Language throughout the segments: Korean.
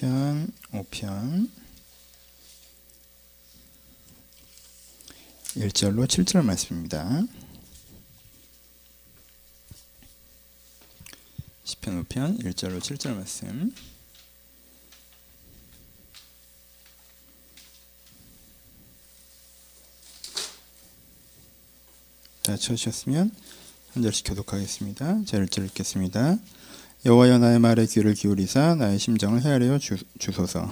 시편 5편 1절로 7절 말씀입니다. 시편 5편 1절로 7절 말씀 다 쳐주셨으면 한 절씩 교독하겠습니다. 자 1절 읽겠습니다. 여호와여 나의 말에 귀를 기울이사 나의 심정을 헤아려 주, 주소서.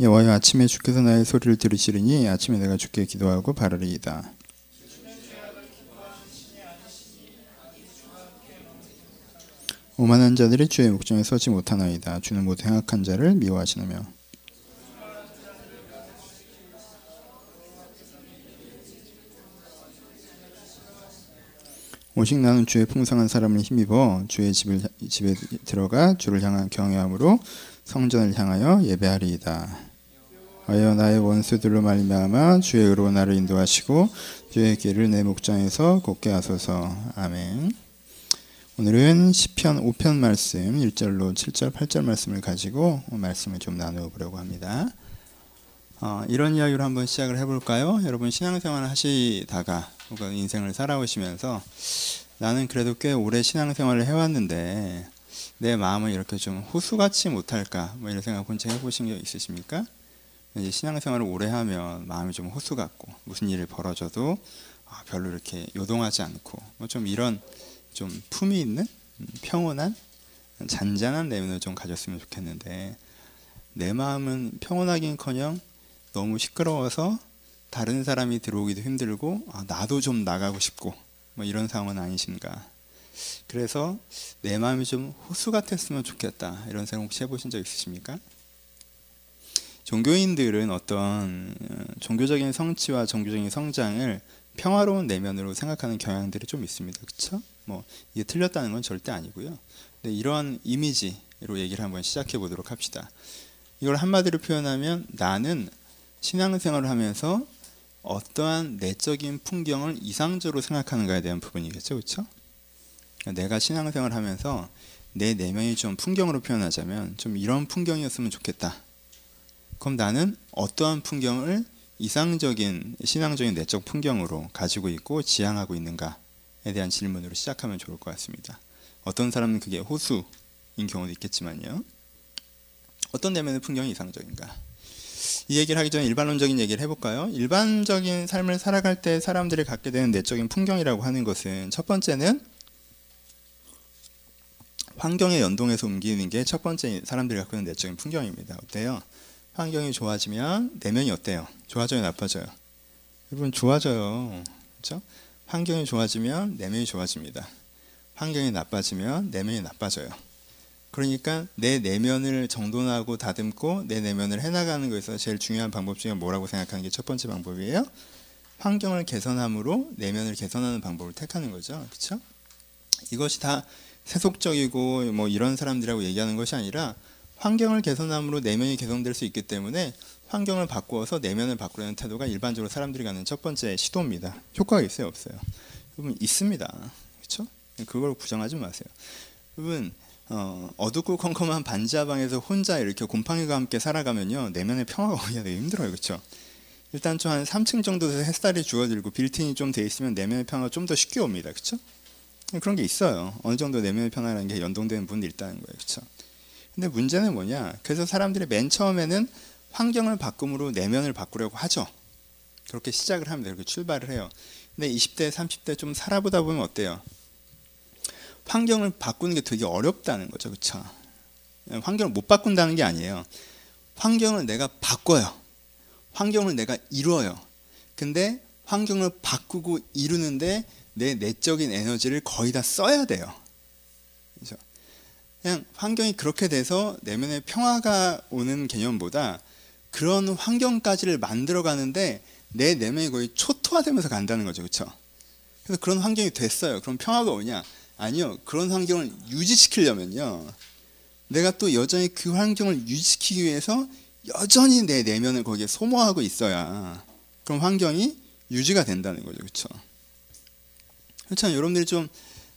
여호와여 아침에 주께서 나의 소리를 들으시리니 아침에 내가 주께 기도하고 바르리이다. 오만한 자들이 주의 목전에 서지 못하나이다. 주는 모두 행악한 자를 미워하시느며 오직 나는 주의 풍성한 사람을 힘입어 주의 집을 집에 들어가 주를 향한 경외함으로 성전을 향하여 예배하리이다. 하여 나의 원수들로 말미암아 주의 의로 나를 인도하시고 주의 길을 내 목장에서 곱게 하소서. 아멘. 오늘은 시편 5편 말씀 1절로 7절 8절 말씀을 가지고 말씀을 좀 나누어 보려고 합니다. 어, 이런 이야기로 한번 시작을 해볼까요? 여러분 신앙생활 하시다가 혹은 인생을 살아오시면서 나는 그래도 꽤 오래 신앙생활을 해왔는데 내 마음을 이렇게 좀 호수같이 못할까 뭐 이런 생각 본적 해보신 적 있으십니까? 이제 신앙생활을 오래 하면 마음이 좀 호수 같고 무슨 일이 벌어져도 아, 별로 이렇게 요동하지 않고 뭐 좀 이런 좀 품이 있는 음, 평온한 잔잔한 내면을 좀 가졌으면 좋겠는데 내 마음은 평온하긴커녕 너무 시끄러워서 다른 사람이 들어오기도 힘들고 아, 나도 좀 나가고 싶고 뭐 이런 상황은 아니신가. 그래서 내 마음이 좀 호수 같았으면 좋겠다 이런 생각 혹시 해보신 적 있으십니까? 종교인들은 어떤 어, 종교적인 성취와 종교적인 성장을 평화로운 내면으로 생각하는 경향들이 좀 있습니다. 그렇죠? 뭐 이게 틀렸다는 건 절대 아니고요. 근데 이런 이미지로 얘기를 한번 시작해 보도록 합시다. 이걸 한마디로 표현하면 나는 신앙생활을 하면서 어떠한 내적인 풍경을 이상적으로 생각하는가에 대한 부분이겠죠, 그렇죠? 내가 신앙생활을 하면서 내 내면이 좀 풍경으로 표현하자면 좀 이런 풍경이었으면 좋겠다. 그럼 나는 어떠한 풍경을 이상적인 신앙적인 내적 풍경으로 가지고 있고 지향하고 있는가에 대한 질문으로 시작하면 좋을 것 같습니다. 어떤 사람은 그게 호수인 경우도 있겠지만요. 어떤 내면의 풍경이 이상적인가? 이 얘기를 하기 전에 일반론적인 얘기를 해볼까요? 일반적인 삶을 살아갈 때 사람들이 갖게 되는 내적인 풍경이라고 하는 것은 첫 번째는 환경에 연동해서 옮기는 게 첫 번째 사람들이 갖고 있는 내적인 풍경입니다. 어때요? 환경이 좋아지면 내면이 어때요? 좋아져요, 나빠져요? 여러분 좋아져요. 그렇죠? 환경이 좋아지면 내면이 좋아집니다. 환경이 나빠지면 내면이 나빠져요. 그러니까 내 내면을 정돈하고 다듬고 내 내면을 해나가는 것에서 제일 중요한 방법 중에 뭐라고 생각하는 게 첫 번째 방법이에요? 환경을 개선함으로 내면을 개선하는 방법을 택하는 거죠. 그렇죠? 이것이 다 세속적이고 뭐 이런 사람들이라고 얘기하는 것이 아니라 환경을 개선함으로 내면이 개선될 수 있기 때문에 환경을 바꾸어서 내면을 바꾸려는 태도가 일반적으로 사람들이 갖는 첫 번째 시도입니다. 효과가 있어요, 없어요? 여러분 있습니다. 그렇죠? 그걸 부정하지 마세요. 여러분 어, 어둡고 컴컴한 반지하방에서 혼자 이렇게 곰팡이가 함께 살아가면요 내면의 평화가 오기가 되게 힘들어요. 그렇죠 일단 좀 한 3층 정도에서 햇살이 주어들고 빌트인이 좀 돼 있으면 내면의 평화가 좀 더 쉽게 옵니다. 그렇죠 그런 게 있어요. 어느 정도 내면의 평화라는 게 연동되는 분들이 있다는 거예요. 그렇죠 근데 문제는 뭐냐? 그래서 사람들이 맨 처음에는 환경을 바꿈으로 내면을 바꾸려고 하죠. 그렇게 시작을 합니다. 그렇게 출발을 해요. 근데 20대 30대 좀 살아보다 보면 어때요 환경을 바꾸는 게 되게 어렵다는 거죠. 그렇죠? 환경을 못 바꾼다는 게 아니에요. 환경을 내가 바꿔요. 환경을 내가 이루어요. 근데 환경을 바꾸고 이루는데 내 내적인 에너지를 거의 다 써야 돼요. 그렇죠? 그냥 환경이 그렇게 돼서 내면의 평화가 오는 개념보다 그런 환경까지를 만들어 가는데 내 내면이 거의 초토화되면서 간다는 거죠. 그렇죠? 그래서 그런 환경이 됐어요. 그럼 평화가 오냐? 아니요. 그런 환경을 유지시키려면요. 내가 또 여전히 그 환경을 유지시키기 위해서 여전히 내 내면을 거기에 소모하고 있어야 그럼 환경이 유지가 된다는 거죠. 그렇죠? 그렇잖아요. 여러분들이 좀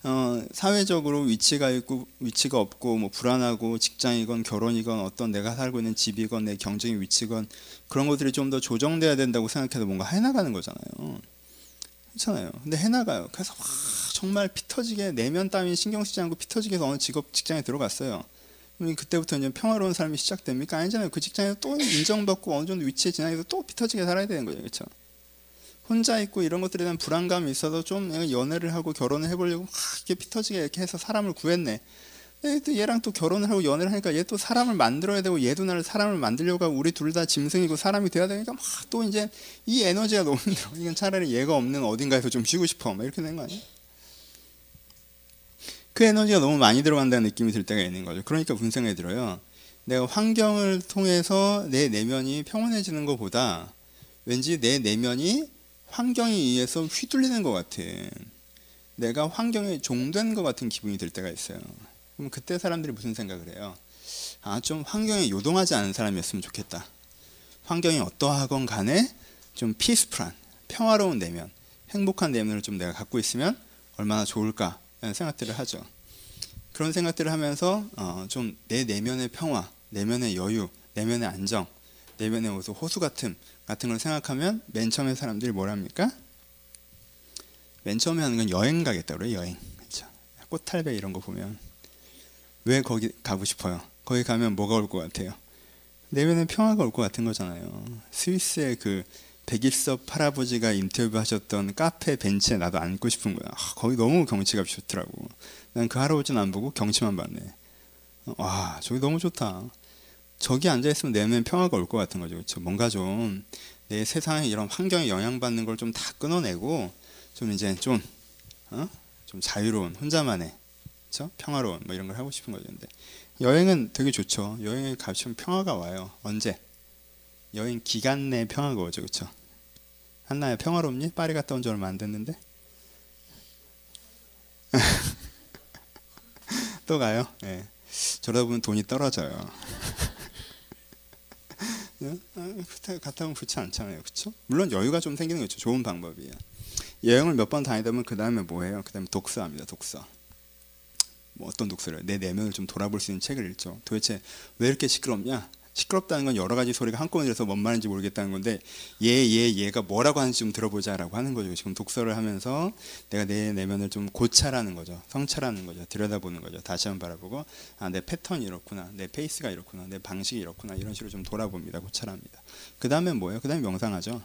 어, 사회적으로 위치가 있고 위치가 없고 뭐 불안하고 직장이건 결혼이건 어떤 내가 살고 있는 집이건 내 경쟁의 위치건 그런 것들이 좀 더 조정돼야 된다고 생각해서 뭔가 해나가는 거잖아요. 그렇잖아요. 근데 해나가요. 그래서 와, 정말 피 터지게 내면 따윈 신경 쓰지 않고 피 터지게 어느 직업 직장에 들어갔어요. 그때부터 이제 평화로운 삶이 시작됩니까? 아니잖아요. 그 직장에서 또 인정받고 어느 정도 위치에 지나서 또 피 터지게 살아야 되는 거죠. 그렇죠? 혼자 있고 이런 것들에 대한 불안감이 있어도 좀 연애를 하고 결혼을 해보려고 막 이렇게 피 터지게 이렇게 해서 사람을 구했네. 또 얘랑 또 결혼을 하고 연애를 하니까 얘 또 사람을 만들어야 되고 얘도 나를 사람을 만들려고 하고 우리 둘 다 짐승이고 사람이 돼야 되니까 막 또 이제 이 에너지가 너무 힘들어. 이건 차라리 얘가 없는 어딘가에서 좀 쉬고 싶어. 막 이렇게 되는 거 아니에요? 그 에너지가 너무 많이 들어간다는 느낌이 들 때가 있는 거죠. 그러니까 생각이 들어요? 내가 환경을 통해서 내 내면이 평온해지는 것보다 왠지 내 내면이 환경에 의해서 휘둘리는 것 같은 내가 환경에 종된 것 같은 기분이 들 때가 있어요. 그럼 그때 사람들이 무슨 생각을 해요? 아, 좀 환경에 요동하지 않은 사람이었으면 좋겠다. 환경이 어떠하건 간에 좀 피스풀한, 평화로운 내면, 행복한 내면을 좀 내가 갖고 있으면 얼마나 좋을까 생각들을 하죠. 그런 생각들을 하면서 어, 좀 내 내면의 평화, 내면의 여유, 내면의 안정, 내면의 호수 같은 같은 걸 생각하면 맨 처음에 사람들이 뭐랍니까? 맨 처음에 하는 건 여행 가겠다 그래요. 여행. 그렇죠. 꽃탈배 이런 거 보면 왜 거기 가고 싶어요? 거기 가면 뭐가 올 것 같아요? 내면에 평화가 올 것 같은 거잖아요. 스위스의 그 백일섭 할아버지가 인터뷰하셨던 카페 벤치에 나도 앉고 싶은 거야. 아, 거기 너무 경치가 좋더라고. 난 그 할아버지는 안 보고 경치만 봤네. 와, 저기 너무 좋다. 저기 앉아 있으면 내면 평화가 올 것 같은 거죠. 그렇죠? 뭔가 좀 내 세상에 이런 환경에 영향받는 걸 좀 다 끊어내고 좀 이제 좀 어? 좀 자유로운 혼자만의 그렇죠? 평화로운 뭐 이런 걸 하고 싶은 거죠. 근데 여행은 되게 좋죠. 여행에 가시면 평화가 와요. 언제? 여행 기간 내 평화가 오죠. 그렇죠? 한나야 평화롭니? 파리 갔다 온 지 얼마 안 됐는데 또 가요? 네. 저러다 보면 돈이 떨어져요. 갔다 오면 그렇지 않잖아요. 그렇죠? 물론 여유가 좀 생기는 거죠. 좋은 방법이에요. 여행을 몇 번 다니다 보면 그 다음에 뭐 해요? 그 다음에 독서합니다. 독서. 뭐 어떤 독서를 내 내면을 좀 돌아볼 수 있는 책을 읽죠. 도대체 왜 이렇게 시끄럽냐? 시끄럽다는 건 여러 가지 소리가 한꺼번에 들어서 뭔 말인지 모르겠다는 건데 얘, 얘, 얘가 뭐라고 하는지 좀 들어보자라고 하는 거죠. 지금 독서를 하면서 내가 내 내면을 좀 고찰하는 거죠. 성찰하는 거죠. 들여다보는 거죠. 다시 한번 바라보고 아, 내 패턴이 이렇구나. 내 페이스가 이렇구나. 내 방식이 이렇구나. 이런 식으로 좀 돌아봅니다. 고찰합니다. 그 다음에 뭐예요? 그 다음에 명상하죠.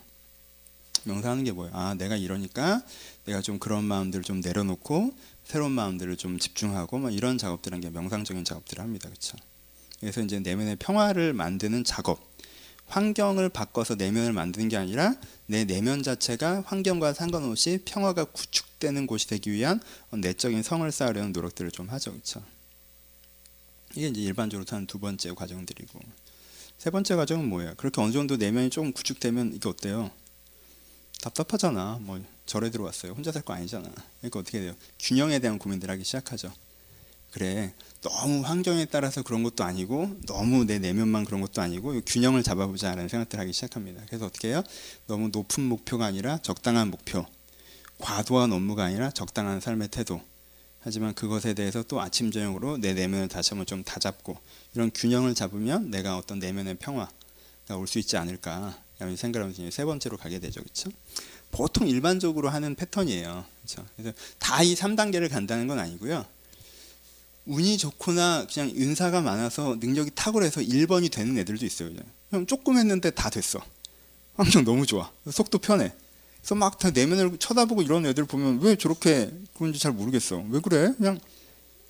명상하는 게 뭐예요? 아, 내가 이러니까 내가 좀 그런 마음들을 좀 내려놓고 새로운 마음들을 좀 집중하고 뭐 이런 작업들은 게 명상적인 작업들을 합니다. 그렇죠? 그래서 이제 내면의 평화를 만드는 작업. 환경을 바꿔서 내면을 만드는 게 아니라 내 내면 자체가 환경과 상관없이 평화가 구축되는 곳이 되기 위한 내적인 성을 쌓으려는 노력들을 좀 하죠. 그렇죠? 이게 이제 일반적으로 하는 두 번째 과정들이고 세 번째 과정은 뭐예요? 그렇게 어느 정도 내면이 좀 구축되면 이게 어때요? 답답하잖아. 뭐 절에 들어왔어요. 혼자 살 거 아니잖아. 그러니까 어떻게 돼요? 균형에 대한 고민들 하기 시작하죠. 그래 너무 환경에 따라서 그런 것도 아니고 너무 내 내면만 그런 것도 아니고 균형을 잡아보자라는 생각들 하기 시작합니다. 그래서 어떻게 해요? 너무 높은 목표가 아니라 적당한 목표, 과도한 업무가 아니라 적당한 삶의 태도. 하지만 그것에 대해서 또 아침 저녁으로 내 내면을 다시 한번 좀 다잡고 이런 균형을 잡으면 내가 어떤 내면의 평화가 올 수 있지 않을까 라는 생각을 하면서 세 번째로 가게 되죠. 그렇죠? 보통 일반적으로 하는 패턴이에요. 그렇죠? 그래서 다 이 3단계를 간다는 건 아니고요. 운이 좋거나 그냥 은사가 많아서 능력이 탁월해서 1번이 되는 애들도 있어요. 그냥 조금 했는데 다 됐어. 환경 너무 좋아. 속도 편해. 그래서 막 다 내면을 쳐다보고 이런 애들 보면 왜 저렇게 그런지 잘 모르겠어. 왜 그래? 그냥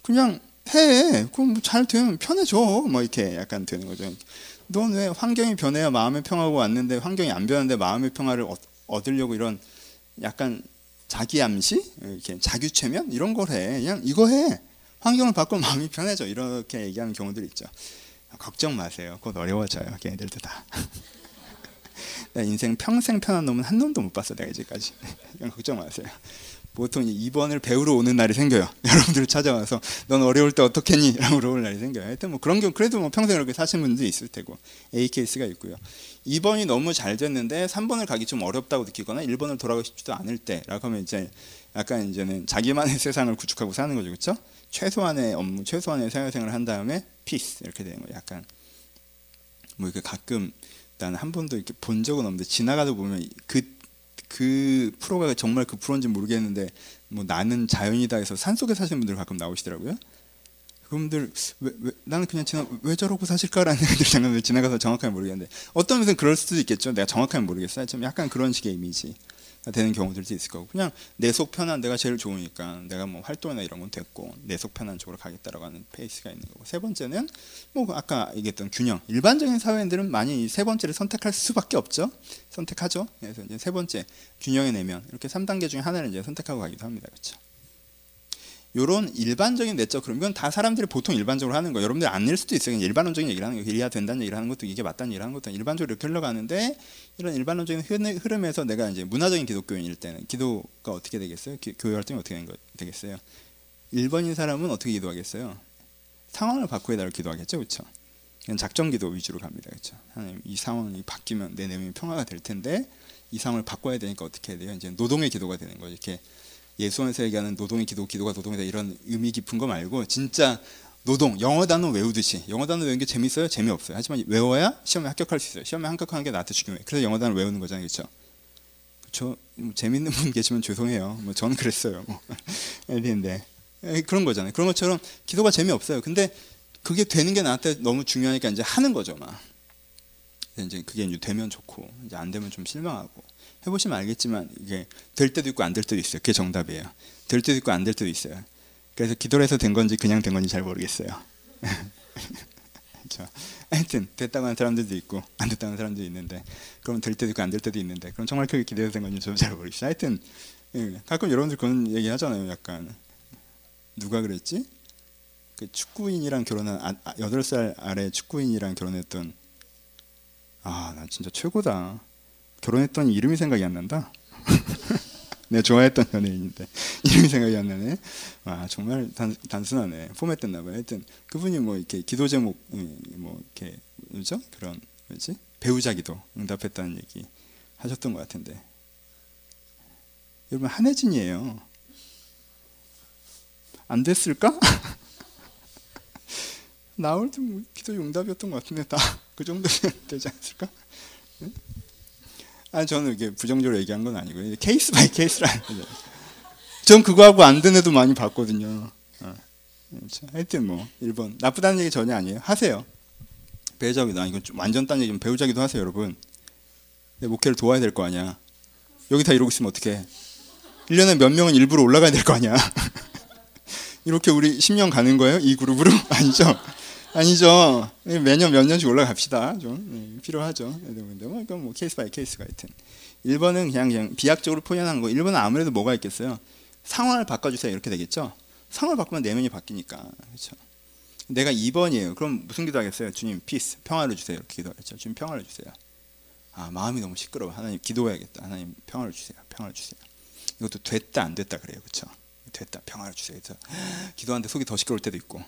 그냥 해. 그럼 뭐 잘 되면 편해져. 뭐 이렇게 약간 되는 거죠. 넌 왜 환경이 변해야 마음의 평화가 왔는데 환경이 안 변하는데 마음의 평화를 얻으려고 이런 약간 자기 암시, 이렇게 자규 체면 이런 걸 해. 그냥 이거 해. 환경을 바꾸면 마음이 편해져. 이렇게 얘기하는 경우들이 있죠. 걱정 마세요. 곧 어려워져요. 걔네들도 다. 내 인생 평생 편한 놈은 한 놈도 못 봤어 내가 이제까지. 이건 걱정 마세요. 보통 2번을 배우러 오는 날이 생겨요. 여러분들 찾아와서 넌 어려울 때 어떻겠니? 라고 물어볼 날이 생겨요. 하여튼 뭐 그런 경우 그래도 뭐 평생 그렇게 사신 분도 있을 테고 A 케이스가 있고요. 2번이 너무 잘 됐는데 3번을 가기 좀 어렵다고 느끼거나 1번을 돌아가고 싶지도 않을 때라고 하면 이제 약간 이제는 자기만의 세상을 구축하고 사는 거죠, 그렇죠? 최소한의 업무, 최소한의 사회생활을 한 다음에 peace 이렇게 되는 거예요. 약간 뭐 이렇게 가끔 나는 한 번도 이렇게 본 적은 없는데 지나가다 보면 그, 그 프로가 정말 그 프로인지 모르겠는데 뭐 나는 자연인이다 해서 산속에 사시는 분들 가끔 나오시더라고요. 그분들 왜, 왜, 나는 그냥 지나 왜 저러고 사실까라는 생각들이 잠깐 지나가서 정확하게 모르겠는데 어떤 면에서 그럴 수도 있겠죠. 내가 정확하게 모르겠어요. 좀 약간 그런 식의 이미지. 되는 경우들도 있을 거고. 그냥 내 속 편한 내가 제일 좋으니까 내가 뭐 활동이나 이런 건 됐고 내 속 편한 쪽으로 가겠다라고 하는 케이스가 있는 거고. 세 번째는 뭐 아까 얘기했던 균형. 일반적인 사회인들은 많이 세 번째를 선택할 수밖에 없죠. 선택하죠. 그래서 이제 세 번째 균형의 내면. 이렇게 3단계 중에 하나를 이제 선택하고 가기도 합니다. 그렇죠 요런 일반적인 내적 그럼 이건 다 사람들이 보통 일반적으로 하는 거 여러분들 아닐 수도 있어요. 일반론적인 얘기를 하는 거 이해야 된다는 얘기를 하는 것도 이게 맞다는 얘기를 하는 것도 일반적으로 이렇게 흘러가는데 이런 일반론적인 흐름에서 내가 이제 문화적인 기독교인일 때는 기도가 어떻게 되겠어요? 기, 교회 활동이 어떻게 거, 되겠어요? 1번인 사람은 어떻게 기도하겠어요? 상황을 바꾸어 달라고 기도하겠죠. 그렇죠? 그냥 작전 기도 위주로 갑니다. 그렇죠? 하나님 이 상황이 바뀌면 내 내면이 평화가 될 텐데 이 상황을 바꿔야 되니까 어떻게 해야 돼요? 이제 노동의 기도가 되는 거죠. 이렇게 예수원에서 얘기하는 노동의 기도, 기도가 노동이다 이런 의미 깊은 거 말고 진짜 노동, 영어 단어 외우듯이 영어 단어 외우는 게 재밌어요? 재미없어요. 하지만 외워야 시험에 합격할 수 있어요. 시험에 합격하는 게 나한테 중요해. 그래서 영어 단어 외우는 거잖아요. 그렇죠? 그렇죠? 뭐 재밌는 분 계시면 죄송해요. 뭐 저는 그랬어요. 뭐. 근데 그런 거잖아요. 그런 것처럼 기도가 재미없어요. 근데 그게 되는 게 나한테 너무 중요하니까 이제 하는 거죠, 막. 이제 그게 이제 되면 좋고 이제 안 되면 좀 실망하고 해보시면 알겠지만 이게 될 때도 있고 안 될 때도 있어요. 그게 정답이에요. 될 때도 있고 안 될 때도 있어요. 그래서 기도를 해서 된 건지 그냥 된 건지 잘 모르겠어요. 그렇죠. 하여튼 됐다고 하는 사람들도 있고 안 됐다고 하는 사람들도 있는데 그럼 될 때도 있고 안 될 때도 있는데 그럼 정말 크게 기대해서 된 건지 저도 잘 모르겠어요. 하여튼 예, 가끔 여러분들 그런 얘기 하잖아요. 약간 누가 그랬지? 그 축구인이랑 결혼한 아, 8살 아래 축구인이랑 결혼했던 아 나 진짜 최고다. 결혼했더니 이름이 생각이 안 난다. 내가 좋아했던 연예인인데 이름이 생각이 안 나네. 아 정말 단, 단순하네. 포맷됐나 봐요. 하여튼 그분이 뭐 이렇게 기도 제목 음, 뭐 이렇게 뭐죠? 그런 뭐지? 배우자 기도 응답했다는 얘기 하셨던 것 같은데 여러분 한혜진이에요. 안 됐을까? 나올 때 뭐 기도 응답이었던 것 같은데 다 그 정도 되지 않았을까? 응? 아니 저는 이게 부정적으로 얘기한 건 아니고요. case by case라는 거죠. 전 그거하고 안 된 애도 많이 봤거든요. 어. 하여튼 뭐 1번 나쁘다는 얘기 전혀 아니에요. 하세요. 배우자 기도 아니고 완전 딴 얘기면 배우자 기도 하세요, 여러분. 내 목회를 도와야 될 거 아니야. 여기 다 이러고 있으면 어떡해. 1년에 몇 명은 일부러 올라가야 될 거 아니야. 이렇게 우리 10년 가는 거예요? 이 그룹으로? 아니죠. 아니죠. 매년 몇 명씩 올라갑시다. 좀 네, 필요하죠. 근데 뭐 이건 뭐 case by case가 하여튼. 1번은 그냥 그냥 비약적으로 표현한 거. 1번은 아무래도 뭐가 있겠어요? 상황을 바꿔주세요. 이렇게 되겠죠. 상황을 바꾸면 내면이 바뀌니까. 그렇죠. 내가 2번이에요. 그럼 무슨 기도하겠어요? 주님 peace 평화를 주세요. 이렇게 기도하겠죠. 주님 평화를 주세요. 아 마음이 너무 시끄러워. 하나님 기도해야겠다. 하나님 평화를 주세요. 평화를 주세요. 이것도 됐다 안 됐다 그래요. 그렇죠. 됐다 평화를 주세요. 그래서 기도하는데 속이 더 시끄러울 때도 있고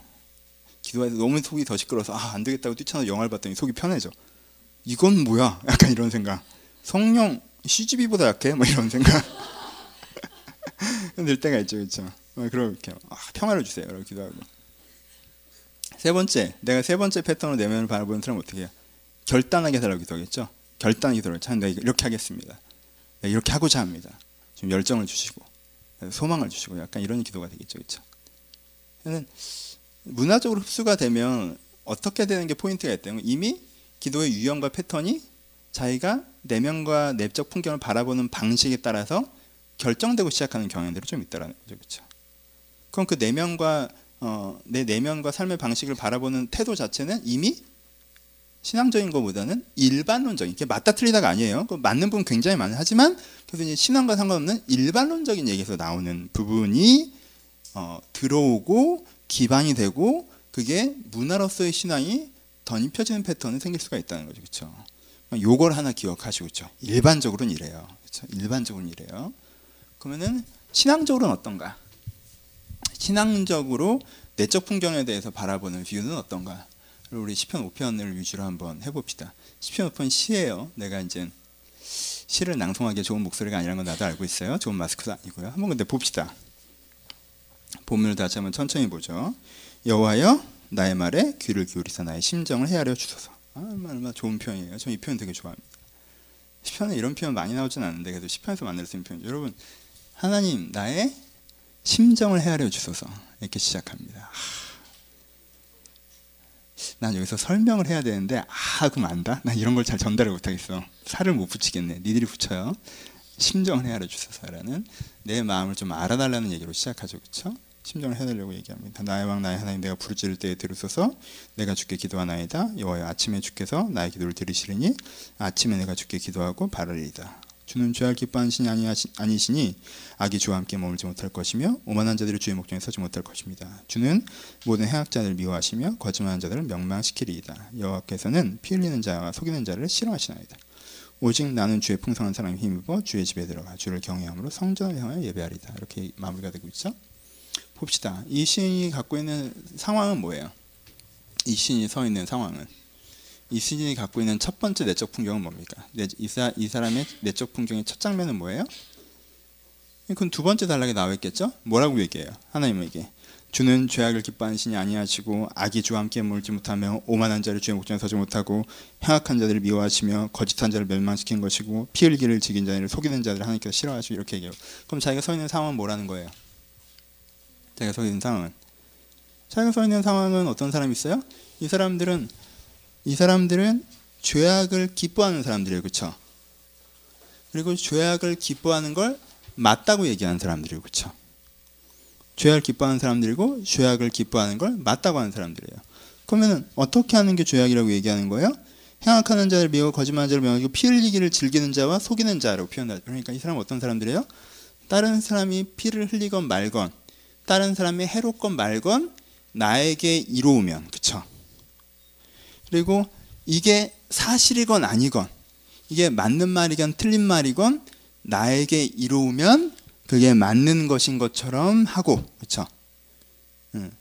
기도해서 너무 속이 더 시끄러워서 아, 안 되겠다고 뛰쳐나서 영화를 봤더니 속이 편해져. 이건 뭐야? 약간 이런 생각. 성령 CGV보다 약해? 뭐 이런 생각. 들 때가 있죠, 그렇죠? 그렇게 아, 평화를 주세요. 이렇게 기도하고. 세 번째, 내가 세 번째 패턴으로 내면을 바라보는 사람은 어떻게 해요? 결단하게 해달라고 기도하겠죠? 결단하게 기도를 참 내가 이렇게 하겠습니다. 내가 이렇게 하고자 합니다. 좀 열정을 주시고 소망을 주시고 약간 이런 기도가 되겠죠, 그렇죠? 문화적으로 흡수가 되면 어떻게 되는 게 포인트가 있다면 이미 기도의 유형과 패턴이 자기가 내면과 내적 풍경을 바라보는 방식에 따라서 결정되고 시작하는 경향들이 좀 있다라는 거죠, 그렇죠? 그럼 그 내면과 어, 내 내면과 삶의 방식을 바라보는 태도 자체는 이미 신앙적인 것보다는 일반론적인, 이게 맞다 틀리다가 아니에요. 그 맞는 부분 굉장히 많아요. 하지만 그래서 이제 신앙과 상관없는 일반론적인 얘기에서 나오는 부분이 어, 들어오고 기반이 되고 그게 문화로서의 신앙이 덧입혀지는 패턴이 생길 수가 있다는 거죠. 그렇죠? 요걸 하나 기억하시고 있죠. 일반적으로는 이래요. 그렇죠? 일반적으로는 이래요. 그러면은 신앙적으로는 어떤가? 신앙적으로 내적 풍경에 대해서 바라보는 뷰는 어떤가? 우리 시편 5편을 위주로 한번 해봅시다. 시편 5편 시예요. 내가 이제 시를 낭송하기에 좋은 목소리가 아니라는 건 나도 알고 있어요. 좋은 마스크도 아니고요. 한번 근데 봅시다. 본문을 다시 한번 천천히 보죠. 여호와여 나의 말에 귀를 기울이사 나의 심정을 헤아려 주소서. 아, 얼마나 좋은 표현이에요. 저는 이 표현 되게 좋아합니다. 시편에 이런 표현 많이 나오진 않는데 그래도 시편에서 만들 수 있는 표현. 여러분 하나님 나의 심정을 헤아려 주소서 이렇게 시작합니다. 난 여기서 설명을 해야 되는데 아 그럼 안다? 난 이런 걸 잘 전달을 못하겠어. 살을 못 붙이겠네. 니들이 붙여요. 심정을 헤아려 주소서라는 내 마음을 좀 알아달라는 얘기로 시작하죠, 그렇죠? 심정을 해달라고 얘기합니다. 나의 왕 나의 하나님 내가 부르짖을 때에 들으소서 내가 주께 기도하나이다. 여호와여 아침에 주께서 나의 기도를 들으시리니 아침에 내가 주께 기도하고 바르리이다. 주는 죄할 기뻐하는 신이 아니시니 악이 주와 함께 머물지 못할 것이며 오만한 자들이 주의 목전에 서지 못할 것입니다. 주는 모든 해악자들을 미워하시며 거짓말하는 자들을 명망시키리이다. 여호와께서는 피 흘리는 자와 속이는 자를 싫어하시나이다. 오직 나는 주의 풍성한 사랑에 힘입어 주의 집에 들어가 주를 경외함으로 성전을 향하여 예배하리다. 이렇게 마무리가 되고 있죠. 봅시다. 이 시인이 갖고 있는 상황은 뭐예요? 이 시인이 서 있는 상황은 이 시인이 갖고 있는 첫 번째 내적 풍경은 뭡니까? 이, 사, 이 사람의 내적 풍경의 첫 장면은 뭐예요? 그건 두 번째 단락에 나와 있겠죠? 뭐라고 얘기해요? 하나님에게 주는 죄악을 기뻐하는 신이 아니하시고 악이 주와 함께 물지 못하며 오만한 자를 주의 목전에 서지 못하고 행악한 자들을 미워하시며 거짓한 자를 멸망시킨 것이고 피 흘기를 지긴 자를 속이는 자들을 하나님께서 싫어하시고 이렇게 얘기해요. 그럼 자기가 서 있는 상황은 뭐라는 거예요? 자기가 서 있는 상황은 자기가 서 있는 상황은 어떤 사람이 있어요? 이 사람들은 이 사람들은 죄악을 기뻐하는 사람들이에요. 그렇죠? 그리고 죄악을 기뻐하는 걸 맞다고 얘기하는 사람들이에요. 그렇죠? 죄악을 기뻐하는 사람들이고 죄악을 기뻐하는 걸 맞다고 하는 사람들이에요. 그러면 어떻게 하는 게 죄악이라고 얘기하는 거예요? 행악하는 자를 미워 거짓말하는 자를 명하고 피 흘리기를 즐기는 자와 속이는 자라고 표현하죠. 그러니까 이 사람은 어떤 사람들이에요? 다른 사람이 피를 흘리건 말건 다른 사람이 해롭건 말건 나에게 이로우면 그쵸? 그리고 이게 사실이건 아니건 이게 맞는 말이건 틀린 말이건 나에게 이로우면 그게 맞는 것인 것처럼 하고 그렇죠?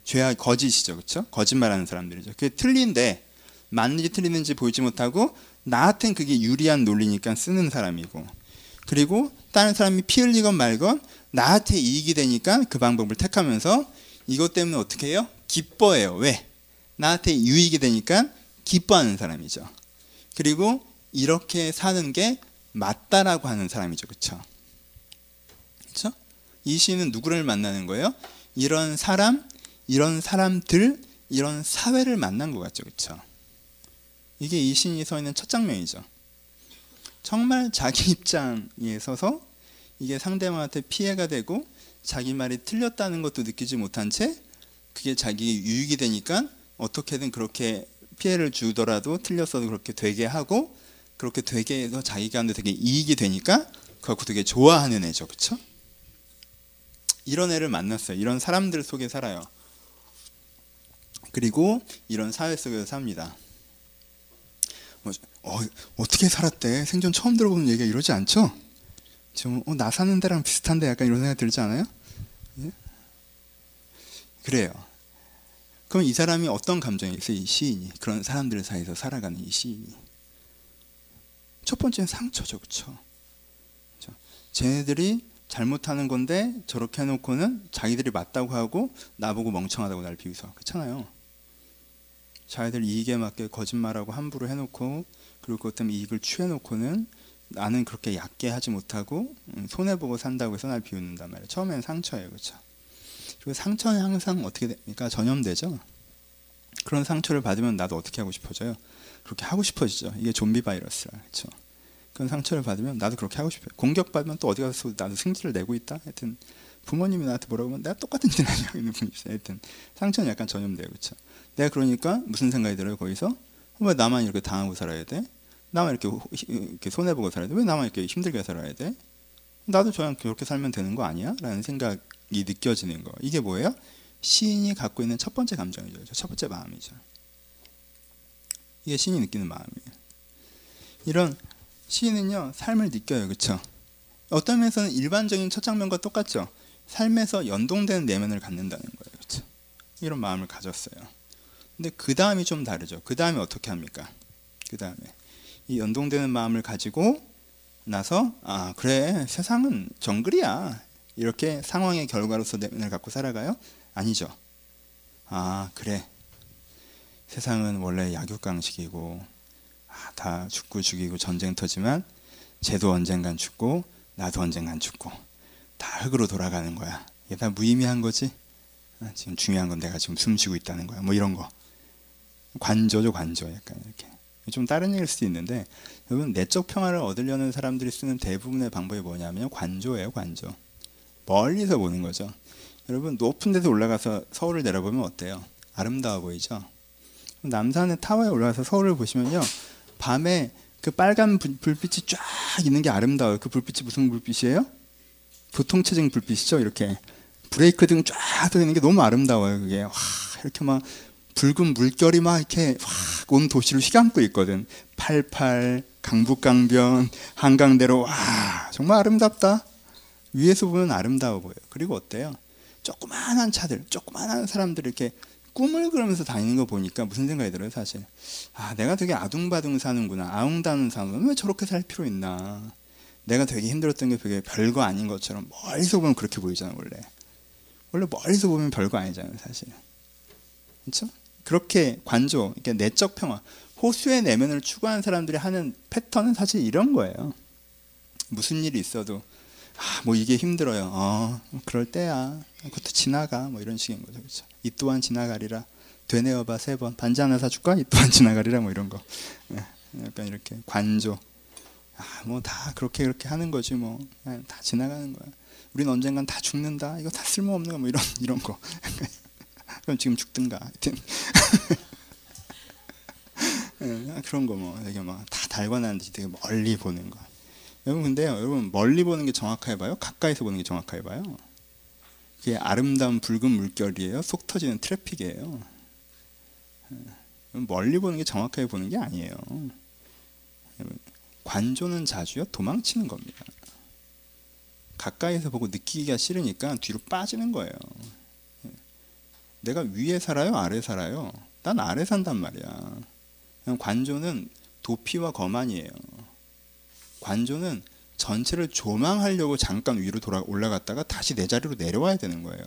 죄악 거짓이죠, 그렇죠? 거짓말하는 사람들이죠. 그게 틀린데 맞는지 틀리는지 보이지 못하고 나한텐 그게 유리한 논리니까 쓰는 사람이고 그리고 다른 사람이 피 흘리건 말건 나한테 이익이 되니까 그 방법을 택하면서 이것 때문에 어떻게 해요? 기뻐해요. 왜? 나한테 유익이 되니까 기뻐하는 사람이죠. 그리고 이렇게 사는 게 맞다라고 하는 사람이죠. 그렇죠? 이 시인은 누구를 만나는 거예요? 이런 사람, 이런 사람들, 이런 사회를 만난 것 같죠. 그렇죠? 이게 이 시인이 서 있는 첫 장면이죠. 정말 자기 입장에 서서 이게 상대방한테 피해가 되고 자기 말이 틀렸다는 것도 느끼지 못한 채 그게 자기 유익이 되니까 어떻게든 그렇게 피해를 주더라도 틀렸어도 그렇게 되게 하고 그렇게 되게 해서 자기가 되게 이익이 되니까 그거 되게 좋아하는 애죠. 그렇죠? 이런 애를 만났어요. 이런 사람들 속에 살아요. 그리고 이런 사회 속에서 삽니다. 뭐, 어, 어떻게 살았대? 생전 처음 들어보는 얘기가 이러지 않죠? 지금 어, 나 사는 데랑 비슷한데 약간 이런 생각 들지 않아요? 예? 그래요. 그럼 이 사람이 어떤 감정이 있어요? 이 시인이 그런 사람들 사이에서 살아가는 이 시인이 첫 번째는 상처죠, 그렇죠? 쟤네들이 잘못하는 건데 저렇게 해놓고는 자기들이 맞다고 하고 나보고 멍청하다고 날 비웃어, 그렇잖아요. 자기들 이익에 맞게 거짓말하고 함부로 해놓고 그리고 그것 때문에 이익을 취해놓고는 나는 그렇게 얕게 하지 못하고 음, 손해 보고 산다고 해서 날 비웃는단 말이에요. 처음에는 상처예요, 그렇죠? 그리고 상처는 항상 어떻게 됩니까? 전염되죠. 그런 상처를 받으면 나도 어떻게 하고 싶어져요? 그렇게 하고 싶어지죠. 이게 좀비 바이러스라 그렇죠. 그런 상처를 받으면 나도 그렇게 하고 싶어요. 공격받으면 또 어디 가서 나도 승질을 내고 있다. 하여튼 부모님이 나한테 뭐라고 하면 내가 똑같은 짓을 하고 있는 분이 있어요. 하여튼 상처는 약간 전염돼요. 그렇죠. 내가 그러니까 무슨 생각이 들어요? 거기서 왜 나만 이렇게 당하고 살아야 돼? 나만 이렇게, 이렇게 손해 보고 살아야 돼? 왜 나만 이렇게 힘들게 살아야 돼? 나도 저랑 그렇게 살면 되는 거 아니야? 라는 생각 이 느껴지는 거. 이게 뭐예요? 시인이 갖고 있는 첫 번째 감정이죠. 첫 번째 마음이죠. 이게 시인이 느끼는 마음이에요. 이런 시인은요, 삶을 느껴요. 그렇죠? 어떤 면에서는 일반적인 첫 장면과 똑같죠. 삶에서 연동되는 내면을 갖는다는 거예요. 그렇죠? 이런 마음을 가졌어요. 근데 그 다음이 좀 다르죠. 그 다음에 어떻게 합니까? 그 다음에 이 연동되는 마음을 가지고 나서 아 그래 세상은 정글이야 이렇게 상황의 결과로서 내면을 갖고 살아가요? 아니죠. 아 그래 세상은 원래 약육강식이고 아, 다 죽고 죽이고 전쟁터지만 쟤도 언젠간 죽고 나도 언젠간 죽고 다 흙으로 돌아가는 거야. 이게 다 무의미한 거지. 아, 지금 중요한 건 내가 지금 숨쉬고 있다는 거야. 뭐 이런 거. 관조죠 관조 약간 이렇게. 좀 다른 얘기일 수도 있는데 여러분 내적 평화를 얻으려는 사람들이 쓰는 대부분의 방법이 뭐냐면 관조예요 관조. 멀리서 보는 거죠. 여러분 높은 데서 올라가서 서울을 내려보면 어때요? 아름다워 보이죠? 남산의 타워에 올라가서 서울을 보시면요. 밤에 그 빨간 불빛이 쫙 있는 게 아름다워요. 그 불빛이 무슨 불빛이에요? 교통체증 불빛이죠. 이렇게 브레이크 등쫙 뜨는 게 너무 아름다워요. 그게 와, 이렇게 막 붉은 물결이 막 이렇게 온 도시를 휘감고 있거든. 88, 강북강변, 한강대로 와 정말 아름답다. 위에서 보면 아름다워 보여요. 그리고 어때요? 조그마한 차들, 조그마한 사람들 이렇게 꿈을 그러면서 다니는 거 보니까 무슨 생각이 들어요, 사실. 아, 내가 되게 아둥바둥 사는구나. 아웅다는 사는 왜 저렇게 살 필요 있나. 내가 되게 힘들었던 게 되게 별거 아닌 것처럼 멀리서 보면 그렇게 보이잖아, 원래. 원래 멀리서 보면 별거 아니잖아요, 사실. 그렇죠? 그렇게 관조, 그러니까 내적 평화, 호수의 내면을 추구하는 사람들이 하는 패턴은 사실 이런 거예요. 무슨 일이 있어도 아, 뭐 이게 힘들어요. 어, 그럴 때야. 그것도 지나가. 뭐 이런 식인 거죠. 그렇죠? 이 또한 지나가리라. 되뇌어봐 세 번. 반지 하나 사줄까? 이 또한 지나가리라. 뭐 이런 거. 네, 약간 이렇게 관조. 아, 뭐 다 그렇게 그렇게 하는 거지 뭐. 다 지나가는 거야. 우린 언젠간 다 죽는다. 이거 다 쓸모없는 거 뭐 이런 이런 거. 그럼 지금 죽든가. 하여튼. 네, 그런 거 뭐 되게 막 다 달관한 듯이 되게 멀리 보는 거. 여러분 근데요, 여러분 멀리 보는 게 정확하게 봐요? 가까이서 보는 게 정확하게 봐요? 그게 아름다운 붉은 물결이에요? 속 터지는 트래픽이에요? 멀리 보는 게 정확하게 보는 게 아니에요. 관조는 자주요 도망치는 겁니다. 가까이서 보고 느끼기가 싫으니까 뒤로 빠지는 거예요. 내가 위에 살아요, 아래 살아요? 난 아래 산단 말이야. 관조는 도피와 거만이에요. 관조는 전체를 조망하려고 잠깐 위로 돌아 올라갔다가 다시 내 자리로 내려와야 되는 거예요.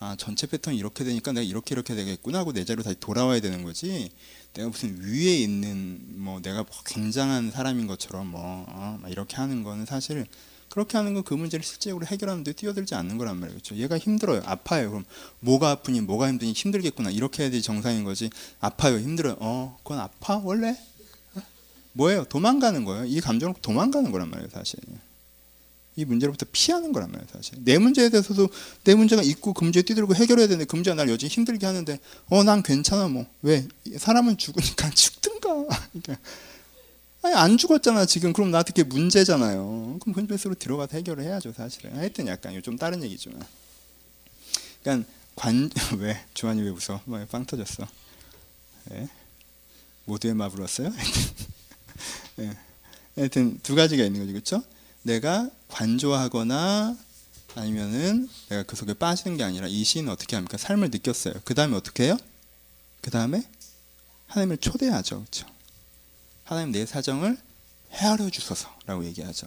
아 전체 패턴이 이렇게 되니까 내가 이렇게 이렇게 되겠구나 하고 내 자리로 다시 돌아와야 되는 거지. 내가 무슨 위에 있는 뭐 내가 뭐 굉장한 사람인 것처럼 뭐 어, 이렇게 하는 거는 사실 그렇게 하는 건 그 문제를 실제적으로 해결하는데 뛰어들지 않는 거란 말이에요. 그렇죠? 얘가 힘들어요. 아파요. 그럼 뭐가 아프니 뭐가 힘드니 힘들겠구나. 이렇게 해야지 정상인 거지. 아파요. 힘들어요. 어, 그건 아파? 원래? 뭐예요? 도망가는 거예요. 이 감정을 도망가는 거란 말이에요, 사실. 이 문제로부터 피하는 거란 말이에요, 사실. 내 문제에 대해서도 내 문제가 있고 그 문제에 뛰들고 해결해야 되는데 그 문제가 날 여전히 힘들게 하는데 어, 난 괜찮아 뭐. 왜? 사람은 죽으니까 죽든가. 그러니까 아니 안 죽었잖아 지금 그럼 나한테 그게 문제잖아요. 그럼 근본으로 들어가서 해결을 해야죠, 사실은. 하여튼 약간 좀 다른 얘기지만. 그러니까 관 왜? 주환이 왜 웃어? 뭐빵 터졌어. 네? 모두의 마 불었어요? 예. 하여튼 두 가지가 있는 거죠, 그렇죠? 내가 관조하거나 아니면은 내가 그 속에 빠지는 게 아니라 이 시인은 어떻게 합니까? 삶을 느꼈어요. 그 다음에 어떻게 해요? 그 다음에 하나님을 초대하죠, 그렇죠? 하나님 내 사정을 헤아려 주소서라고 얘기하죠.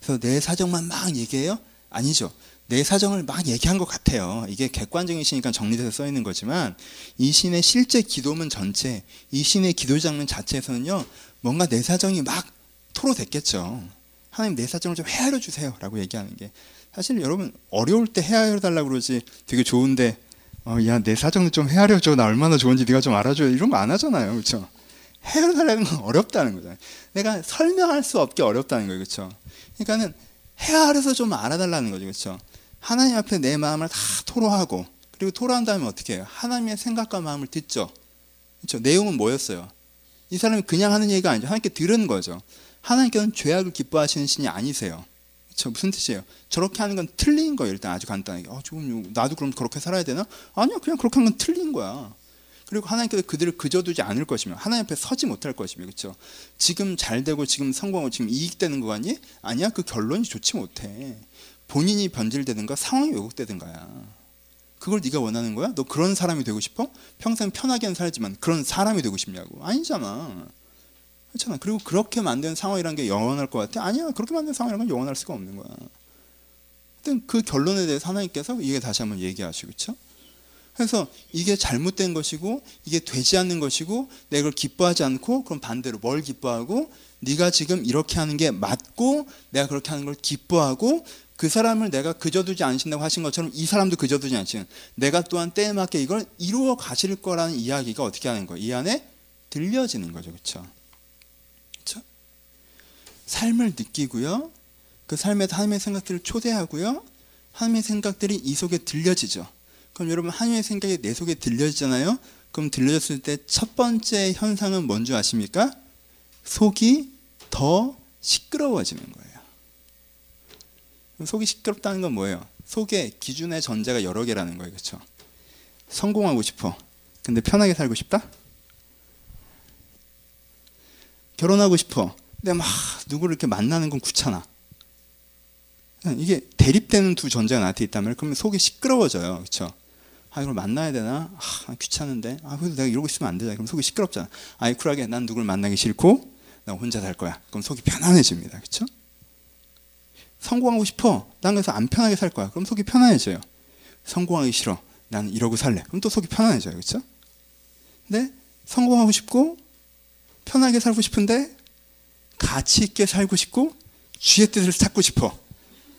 그래서 내 사정만 막 얘기해요? 아니죠. 내 사정을 막 얘기한 것 같아요. 이게 객관적인 시니까 정리돼서 써 있는 거지만 이 신의 실제 기도문 전체, 이 신의 기도 장면 자체에서는요, 뭔가 내 사정이 막 토로됐겠죠. 하나님 내 사정을 좀 헤아려 주세요 라고 얘기하는 게 사실 여러분 어려울 때 헤아려 달라고 그러지 되게 좋은데 어, 야 내 사정을 좀 헤아려 줘 나 얼마나 좋은지 네가 좀 알아줘 이런 거 안 하잖아요, 그렇죠? 헤아려 달라는 건 어렵다는 거잖아요. 내가 설명할 수 없게 어렵다는 거예요, 그렇죠? 그러니까는 헤아려서 좀 알아달라는 거죠, 그렇죠? 하나님 앞에 내 마음을 다 토로하고 그리고 토로한 다음에 어떻게 해요? 하나님의 생각과 마음을 듣죠. 그렇죠? 내용은 뭐였어요? 이 사람이 그냥 하는 얘기가 아니죠. 하나님께 들은 거죠. 하나님께는 죄악을 기뻐하시는 신이 아니세요. 저 무슨 뜻이에요? 저렇게 하는 건 틀린 거예요. 일단 아주 간단하게. 어, 좀 나도 그럼 그렇게 살아야 되나? 아니요, 그냥 그렇게 하는 건 틀린 거야. 그리고 하나님께서 그들을 그저두지 않을 것이며 하나님 앞에 서지 못할 것이며 그렇죠. 지금 잘 되고 지금 성공하고 지금 이익되는 거 아니? 아니야, 그 결론이 좋지 못해. 본인이 변질되든가 상황이 왜곡되든가야. 그걸 네가 원하는 거야? 너 그런 사람이 되고 싶어? 평생 편하게는 살지만 그런 사람이 되고 싶냐고? 아니잖아. 그렇잖아. 그리고 그렇게 만든 상황이란 게 영원할 것 같아? 아니야. 그렇게 만든 상황이란 건 영원할 수가 없는 거야. 하여튼 그 결론에 대해서 하나님께서 이게 다시 한번 얘기하시고 그렇죠? 그래서 이게 잘못된 것이고 이게 되지 않는 것이고 내가 그걸 기뻐하지 않고 그럼 반대로 뭘 기뻐하고 네가 지금 이렇게 하는 게 맞고 내가 그렇게 하는 걸 기뻐하고 그 사람을 내가 그저두지 않으신다고 하신 것처럼 이 사람도 그저두지 않으시는 내가 또한 때에 맞게 이걸 이루어 가실 거라는 이야기가 어떻게 하는 거예요? 이 안에 들려지는 거죠. 그렇죠? 그렇죠? 삶을 느끼고요. 그 삶에서 하나님의 생각들을 초대하고요. 하나님의 생각들이 이 속에 들려지죠. 그럼 여러분 하나님의 생각이 내 속에 들려지잖아요. 그럼 들려졌을 때 첫 번째 현상은 뭔지 아십니까? 속이 더 시끄러워지는 거예요. 속이 시끄럽다는 건 뭐예요? 속에 기준의 전제가 여러 개라는 거예요. 그렇죠? 성공하고 싶어. 근데 편하게 살고 싶다? 결혼하고 싶어. 근데 막 누구를 이렇게 만나는 건 귀찮아. 이게 대립되는 두 전제가 나한테 있다면 그러면 속이 시끄러워져요. 그렇죠? 아 이걸 만나야 되나? 아 귀찮은데. 아 그래도 내가 이러고 있으면 안 되잖아. 그럼 속이 시끄럽잖아. 아이 쿨하게 난 누굴 만나기 싫고 나 혼자 살 거야. 그럼 속이 편안해집니다. 그렇죠? 성공하고 싶어. 난 그래서 안 편하게 살 거야. 그럼 속이 편안해져요. 성공하기 싫어. 난 이러고 살래. 그럼 또 속이 편안해져요. 그렇죠? 근데 성공하고 싶고 편하게 살고 싶은데 가치 있게 살고 싶고 주의 뜻을 찾고 싶어.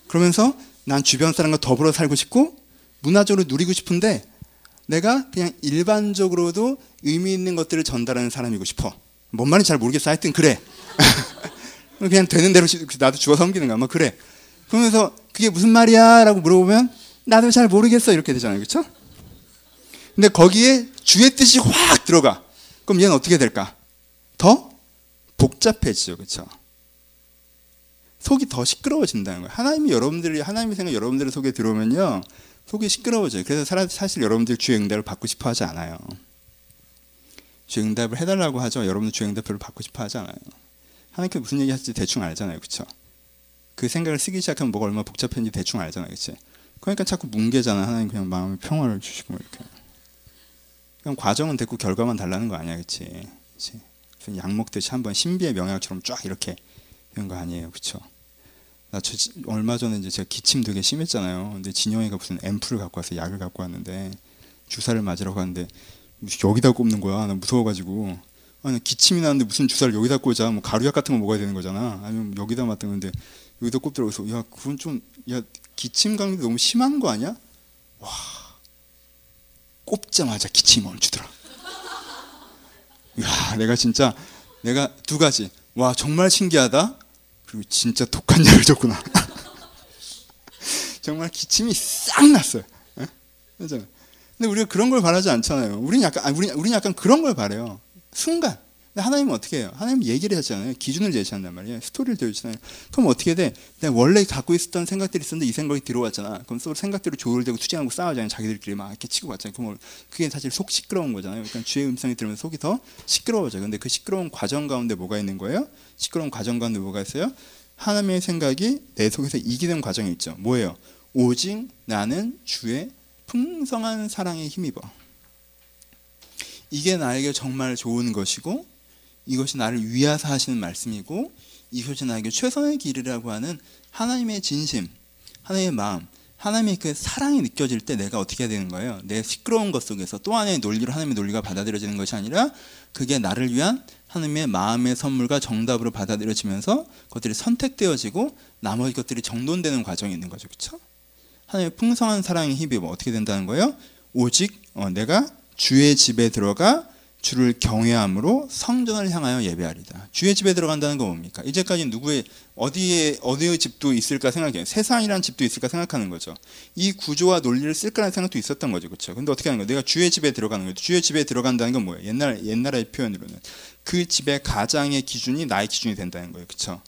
그러면서 난 주변 사람과 더불어 살고 싶고 문화적으로 누리고 싶은데 내가 그냥 일반적으로도 의미 있는 것들을 전달하는 사람이고 싶어. 뭔 말인지 잘 모르겠어. 하여튼 그래. 그냥 되는 대로 나도 죽어 섬기는 거야. 뭐 그래. 그러면서 그게 무슨 말이야? 라고 물어보면 나도 잘 모르겠어. 이렇게 되잖아요. 그렇죠? 근데 거기에 주의 뜻이 확 들어가. 그럼 얘는 어떻게 될까? 더 복잡해지죠. 그렇죠? 속이 더 시끄러워진다는 거예요. 하나님이 여러분들이 하나님의 생각 여러분들의 속에 들어오면요. 속이 시끄러워져요. 그래서 사실 여러분들 주의 응답을 받고 싶어 하지 않아요. 주의 응답을 해달라고 하죠. 여러분들 주의 응답 별로 받고 싶어 하지 않아요. 하나님께 무슨 얘기 할지 대충 알잖아요. 그렇죠? 그 생각을 쓰기 시작하면 뭐가 얼마나 복잡한지 대충 알잖아요. 그렇지? 그러니까 자꾸 뭉개잖아. 하나님 그냥 마음에 평화를 주시고 이렇게. 그냥 과정은 됐고 결과만 달라는 거 아니야. 그렇지? 그렇지? 약 먹듯이 한번 신비의 명약처럼 쫙 이렇게 이런 거 아니에요. 그렇죠? 나 저, 얼마 전에 이제 제가 기침 되게 심했잖아요. 근데 진영이가 무슨 앰플을 갖고 와서 약을 갖고 왔는데 주사를 맞으러 가는데 여기다 꼽는 거야. 나 무서워가지고. 아니 기침이 나는데 무슨 주사를 여기다 꽂아? 뭐 가루약 같은 거 먹어야 되는 거잖아. 아니면 여기다 맞던 건데 여기다 꼽더라고. 그래서 야 그건 좀 야 기침 감기 너무 심한 거 아니야? 와 꼽자마자 기침이 멈추더라. 야 내가 진짜 내가 두 가지. 와 정말 신기하다. 그리고 진짜 독한 약을 줬구나. 정말 기침이 싹 났어요. 그죠? 근데 우리가 그런 걸 바라지 않잖아요. 우리는 약간, 우리, 우리는 약간 그런 걸 바래요. 순간. 하나님은 어떻게 해요? 하나님 얘기를 하잖아요. 기준을 제시한단 말이에요. 스토리를 들려주잖아요. 그럼 어떻게 돼? 내가 원래 갖고 있었던 생각들이 있었는데 이 생각이 들어왔잖아. 그럼 또 생각대로 조율되고 투쟁하고 싸우잖아요. 자기들끼리 막 이렇게 치고 왔잖아요. 그럼 그게 사실 속 시끄러운 거잖아요. 그러니까 주의 음성이 들으면 속이 더 시끄러워져요. 근데 그 시끄러운 과정 가운데 뭐가 있는 거예요? 시끄러운 과정 가운데 뭐가 있어요? 하나님의 생각이 내 속에서 이기는 과정이 있죠. 뭐예요? 오직 나는 주의 풍성한 사랑에 힘입어. 이게 나에게 정말 좋은 것이고 이것이 나를 위하사 하시는 말씀이고 이것이 나에게 최선의 길이라고 하는 하나님의 진심, 하나님의 마음, 하나님의 그 사랑이 느껴질 때 내가 어떻게 해야 되는 거예요? 내 시끄러운 것 속에서 또 하나의 논리로 하나님의 논리가 받아들여지는 것이 아니라 그게 나를 위한 하나님의 마음의 선물과 정답으로 받아들여지면서 그것들이 선택되어지고 나머지 것들이 정돈되는 과정이 있는 거죠. 그렇죠? 하나님의 풍성한 사랑의 힘입어 어떻게 된다는 거예요? 오직 어, 내가 주의 집에 들어가 주를 경외함으로 성전을 향하여 예배하리다. 주의 집에 들어간다는 건 뭡니까? 이제까지 누구의 어디에 어디의 집도 있을까 생각해요. 세상이란 집도 있을까 생각하는 거죠. 이 구조와 논리를 쓸까라는 생각도 있었던 거죠, 그렇죠? 근데 어떻게 하는 거예요? 내가 주의 집에 들어가는 거예요. 주의 집에 들어간다는 건 뭐예요? 옛날 옛날의 표현으로는 그 집의 가장의 기준이 나의 기준이 된다는 거예요, 그렇죠?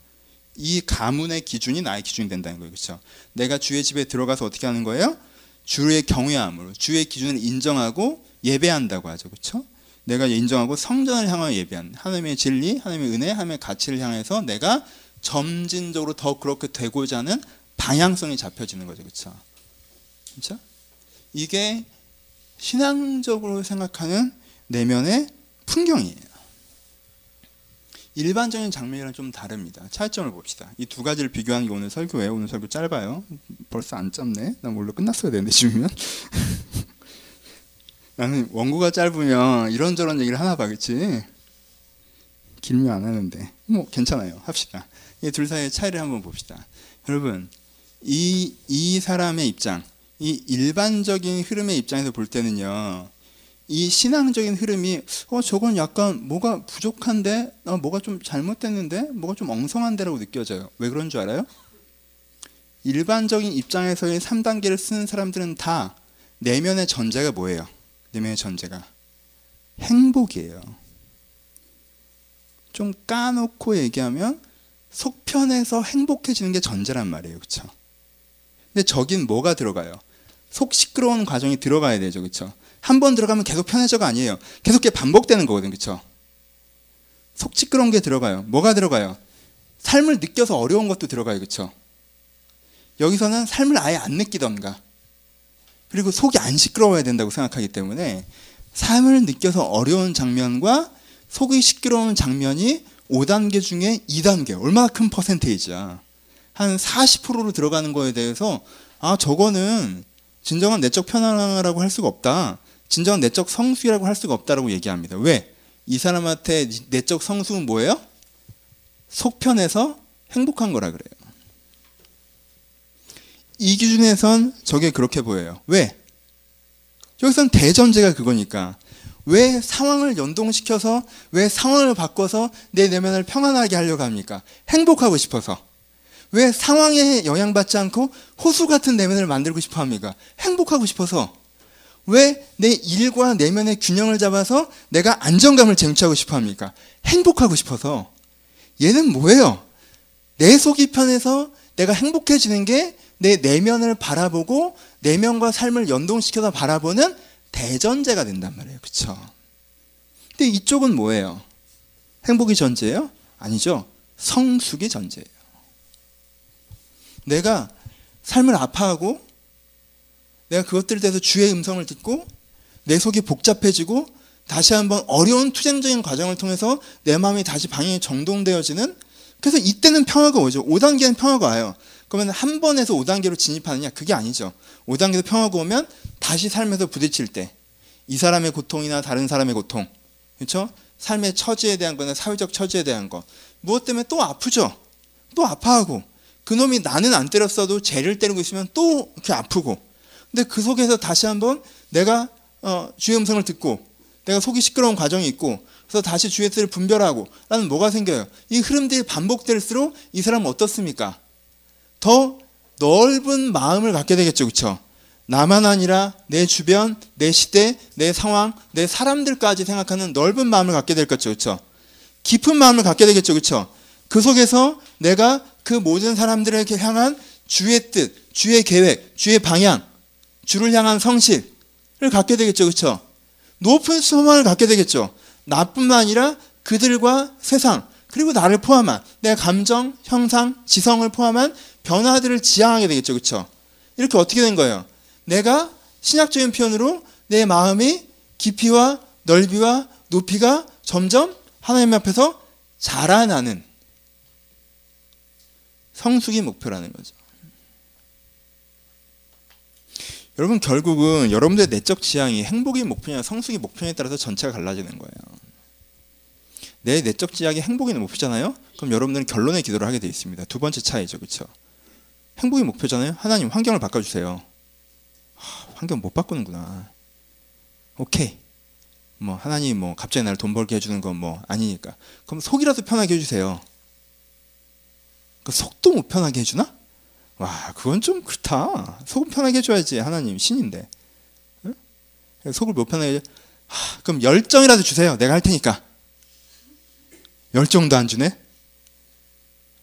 이 가문의 기준이 나의 기준이 된다는 거예요, 그렇죠? 내가 주의 집에 들어가서 어떻게 하는 거예요? 주의 경외함으로 주의 기준을 인정하고 예배한다고 하죠, 그렇죠? 내가 인정하고 성전을 향하여 예배한 하나님의 진리, 하나님의 은혜, 하나님의 가치를 향해서 내가 점진적으로 더 그렇게 되고자 하는 방향성이 잡혀지는 거죠. 그렇죠? 그렇죠? 이게 신앙적으로 생각하는 내면의 풍경이에요. 일반적인 장면이랑 좀 다릅니다. 차이점을 봅시다. 이 두 가지를 비교하는 게 오늘 설교예요. 오늘 설교 짧아요. 벌써 안 짧네. 난 원래 끝났어야 되는데 지금면. 나는 원고가 짧으면 이런저런 얘기를 하나 봐, 그렇지? 길면 안 하는데 뭐 괜찮아요. 합시다. 이 둘 사이의 차이를 한번 봅시다. 여러분, 이, 이 사람의 입장, 이 일반적인 흐름의 입장에서 볼 때는요, 이 신앙적인 흐름이, 어, 저건 약간 뭐가 부족한데, 어, 뭐가 좀 잘못됐는데, 뭐가 좀 엉성한데라고 느껴져요. 왜 그런 줄 알아요? 일반적인 입장에서의 3단계를 쓰는 사람들은 다 내면의 전제가 뭐예요? 내면의 전제가 행복이에요. 좀 까놓고 얘기하면 속편해서 행복해지는 게 전제란 말이에요. 그렇죠? 근데 저긴 뭐가 들어가요? 속 시끄러운 과정이 들어가야 되죠. 그렇죠? 한 번 들어가면 계속 편해져가 아니에요. 계속 반복되는 거거든. 그렇죠? 속 시끄러운 게 들어가요. 뭐가 들어가요? 삶을 느껴서 어려운 것도 들어가요. 그렇죠? 여기서는 삶을 아예 안 느끼던가 그리고 속이 안 시끄러워야 된다고 생각하기 때문에 삶을 느껴서 어려운 장면과 속이 시끄러운 장면이 5단계 중에 2단계 얼마나 큰 퍼센테이지야 한 40%로 들어가는 거에 대해서 아 저거는 진정한 내적 편안함이라고 할 수가 없다 진정한 내적 성수라고 할 수가 없다라고 얘기합니다 왜? 이 사람한테 내적 성수는 뭐예요? 속편해서 행복한 거라 그래요 이 기준에선 저게 그렇게 보여요. 왜? 여기선 대전제가 그거니까. 왜 상황을 연동시켜서, 왜 상황을 바꿔서 내 내면을 평안하게 하려고 합니까? 행복하고 싶어서. 왜 상황에 영향받지 않고 호수 같은 내면을 만들고 싶어 합니까? 행복하고 싶어서. 왜 내 일과 내면의 균형을 잡아서 내가 안정감을 쟁취하고 싶어 합니까? 행복하고 싶어서. 얘는 뭐예요? 내 속이 편해서 내가 행복해지는 게 내 내면을 바라보고 내면과 삶을 연동시켜서 바라보는 대전제가 된단 말이에요. 그렇죠? 근데 이쪽은 뭐예요? 행복이 전제예요? 아니죠. 성숙이 전제예요. 내가 삶을 아파하고 내가 그것들에 대해서 주의 음성을 듣고 내 속이 복잡해지고 다시 한번 어려운 투쟁적인 과정을 통해서 내 마음이 다시 방향이 정돈되어지는 그래서 이때는 평화가 오죠. 5단계는 평화가 와요. 그러면 한 번에서 5단계로 진입하느냐? 그게 아니죠. 5단계에서 평화가 오면 다시 삶에서 부딪힐 때 이 사람의 고통이나 다른 사람의 고통, 그렇죠? 삶의 처지에 대한 거나 사회적 처지에 대한 거 무엇 때문에 또 아프죠. 또 아파하고 그놈이 나는 안 때렸어도 쟤를 때리고 있으면 또 이렇게 아프고 근데 그 속에서 다시 한번 내가 어, 주의 음성을 듣고 내가 속이 시끄러운 과정이 있고 그래서 다시 주의 뜻을 분별하고 라는 뭐가 생겨요. 이 흐름들이 반복될수록 이 사람은 어떻습니까? 더 넓은 마음을 갖게 되겠죠. 그렇죠? 나만 아니라 내 주변, 내 시대, 내 상황, 내 사람들까지 생각하는 넓은 마음을 갖게 될 거죠. 그렇죠? 깊은 마음을 갖게 되겠죠. 그렇죠? 그 속에서 내가 그 모든 사람들에게 향한 주의 뜻, 주의 계획, 주의 방향, 주를 향한 성실을 갖게 되겠죠. 그렇죠? 높은 소망을 갖게 되겠죠. 나뿐만 아니라 그들과 세상, 그리고 나를 포함한 내 감정, 형상, 지성을 포함한 변화들을 지향하게 되겠죠. 그렇죠? 이렇게 어떻게 된 거예요? 내가 신학적인 표현으로 내 마음이 깊이와 넓이와 높이가 점점 하나님 앞에서 자라나는 성숙이 목표라는 거죠. 여러분 결국은 여러분들의 내적 지향이 행복이 목표냐 성숙이 목표냐에 따라서 전체가 갈라지는 거예요. 내 내적 지향이 행복이 목표잖아요. 그럼 여러분들은 결론의 기도를 하게 돼 있습니다. 두 번째 차이죠, 그렇죠? 행복이 목표잖아요. 하나님 환경을 바꿔주세요. 하, 환경 못 바꾸는구나. 오케이. 뭐 하나님 뭐 갑자기 나를 돈 벌게 해주는 건 뭐 아니니까. 그럼 속이라도 편하게 해주세요. 그 속도 못 편하게 해주나? 와 그건 좀 그렇다. 속 편하게 해줘야지 하나님 신인데. 응? 속을 못 편하게. 하, 그럼 열정이라도 주세요. 내가 할 테니까. 열정도 안 주네?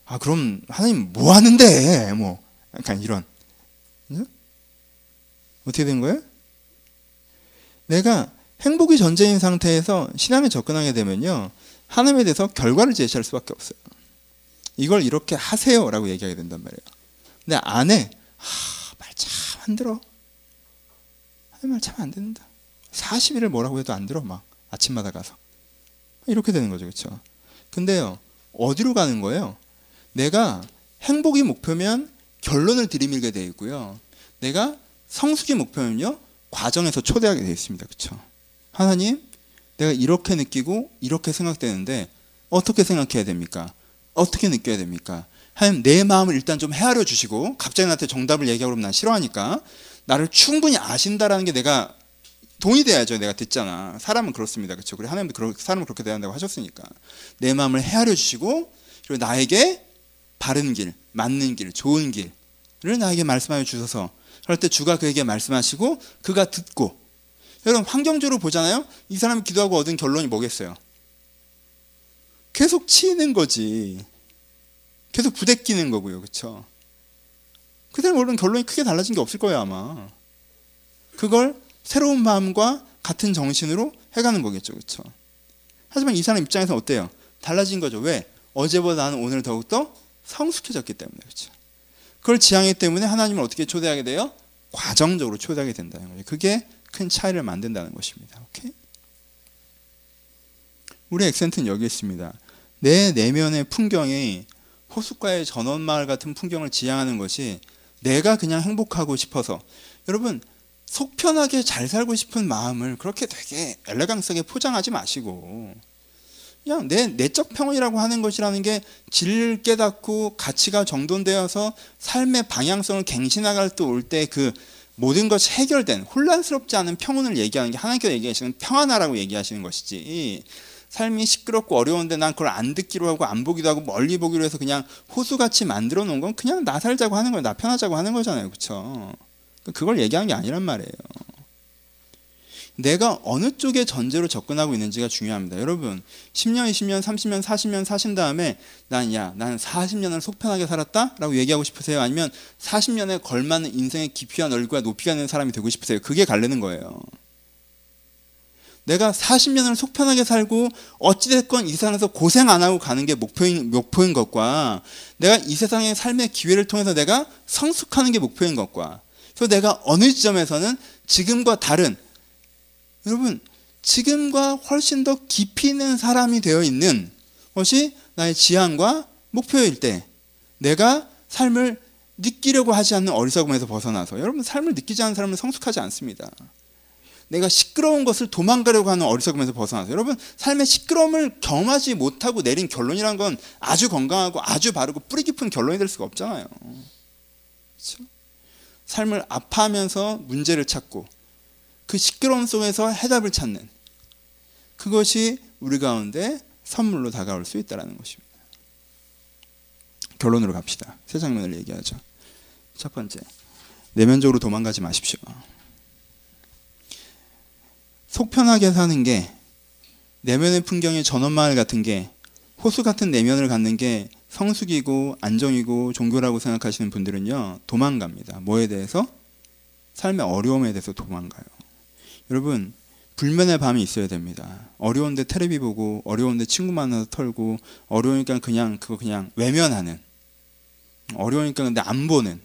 아 그럼 하나님 뭐 하는데? 뭐 약간 이런. 어떻게 된 거예요? 내가 행복이 전제인 상태에서 신앙에 접근하게 되면요. 하나님에 대해서 결과를 제시할 수밖에 없어요. 이걸 이렇게 하세요라고 얘기하게 된단 말이에요. 근데 안에 말참 안 들어. 말 참 안 듣는다. 40일을 뭐라고 해도 안 들어 막 아침마다 가서 이렇게 되는 거죠, 그렇죠? 근데요, 어디로 가는 거예요? 내가 행복이 목표면 결론을 들이밀게 되어 있고요. 내가 성숙이 목표면요, 과정에서 초대하게 되어 있습니다. 그렇죠? 하나님, 내가 이렇게 느끼고 이렇게 생각되는데 어떻게 생각해야 됩니까? 어떻게 느껴야 됩니까? 하나님 내 마음을 일단 좀 헤아려 주시고 갑자기 나한테 정답을 얘기하고 그러면 난 싫어하니까 나를 충분히 아신다라는 게 내가 동의 돼야죠. 내가 듣잖아. 사람은 그렇습니다. 그렇죠? 그래 하나님도 그러, 사람은 그렇게 돼야 한다고 하셨으니까 내 마음을 헤아려 주시고 그리고 나에게 바른 길, 맞는 길, 좋은 길을 나에게 말씀하여 주셔서 그럴 때 주가 그에게 말씀하시고 그가 듣고 여러분 환경적으로 보잖아요. 이 사람이 기도하고 얻은 결론이 뭐겠어요? 계속 치이는 거지. 계속 부대끼는 거고요. 그렇죠? 그대로 모르는 결론이 크게 달라진 게 없을 거예요, 아마. 그걸 새로운 마음과 같은 정신으로 해가는 거겠죠. 그렇죠? 하지만 이 사람 입장에서 어때요? 달라진 거죠. 왜? 어제보다 나는 오늘 더욱더 성숙해졌기 때문에. 그렇죠? 그걸 지향했기 때문에 하나님을 어떻게 초대하게 돼요? 과정적으로 초대하게 된다는 거예요. 그게 큰 차이를 만든다는 것입니다. 오케이? 우리 액센트는 여기 있습니다. 내 내면의 풍경이 호숫가의 전원마을 같은 풍경을 지향하는 것이 내가 그냥 행복하고 싶어서. 여러분 속 편하게 잘 살고 싶은 마음을 그렇게 되게 엘레강스하게 포장하지 마시고. 그냥 내 내적 평온이라고 하는 것이라는 게질 깨닫고 가치가 정돈되어서 삶의 방향성을 갱신나갈 때 올 때 그 모든 것이 해결된 혼란스럽지 않은 평온을 얘기하는 게 하나님께서 얘기하시는 평안하라고 얘기하시는 것이지 삶이 시끄럽고 어려운데 난 그걸 안 듣기로 하고 안 보기도 하고 멀리 보기로 해서 그냥 호수같이 만들어 놓은 건 그냥 나 살자고 하는 거예요. 나 편하자고 하는 거잖아요. 그렇죠? 그걸 얘기하는 게 아니란 말이에요. 내가 어느 쪽의 전제로 접근하고 있는지가 중요합니다. 여러분, 10년, 20년, 30년, 40년 사신 다음에 난 야, 난 40년을 속편하게 살았다? 라고 얘기하고 싶으세요? 아니면 40년에 걸맞는 인생의 깊이와 넓이와 높이가 되는 사람이 되고 싶으세요? 그게 갈리는 거예요. 내가 40년을 속편하게 살고 어찌됐건 이 세상에서 고생 안 하고 가는 게 목표인, 목표인 것과 내가 이 세상의 삶의 기회를 통해서 내가 성숙하는 게 목표인 것과 그래서 내가 어느 지점에서는 지금과 다른 여러분 지금과 훨씬 더 깊이 있는 사람이 되어 있는 것이 나의 지향과 목표일 때 내가 삶을 느끼려고 하지 않는 어리석음에서 벗어나서 여러분 삶을 느끼지 않는 사람은 성숙하지 않습니다. 내가 시끄러운 것을 도망가려고 하는 어리석음에서 벗어나서 여러분 삶의 시끄러움을 경험하지 못하고 내린 결론이란 건 아주 건강하고 아주 바르고 뿌리 깊은 결론이 될 수가 없잖아요. 그렇죠? 삶을 아파하면서 문제를 찾고 그 시끄러움 속에서 해답을 찾는 그것이 우리 가운데 선물로 다가올 수 있다는 것입니다. 결론으로 갑시다. 세 장면을 얘기하죠. 첫 번째, 내면적으로 도망가지 마십시오. 속편하게 사는 게 내면의 풍경이 전원마을 같은 게 호수 같은 내면을 갖는 게 성숙이고 안정이고 종교라고 생각하시는 분들은요 도망갑니다. 뭐에 대해서? 삶의 어려움에 대해서 도망가요. 여러분 불면의 밤이 있어야 됩니다. 어려운데 테레비 보고 어려운데 친구 만나서 털고 어려우니까 그냥 그거 그냥 외면하는 어려우니까 근데 안 보는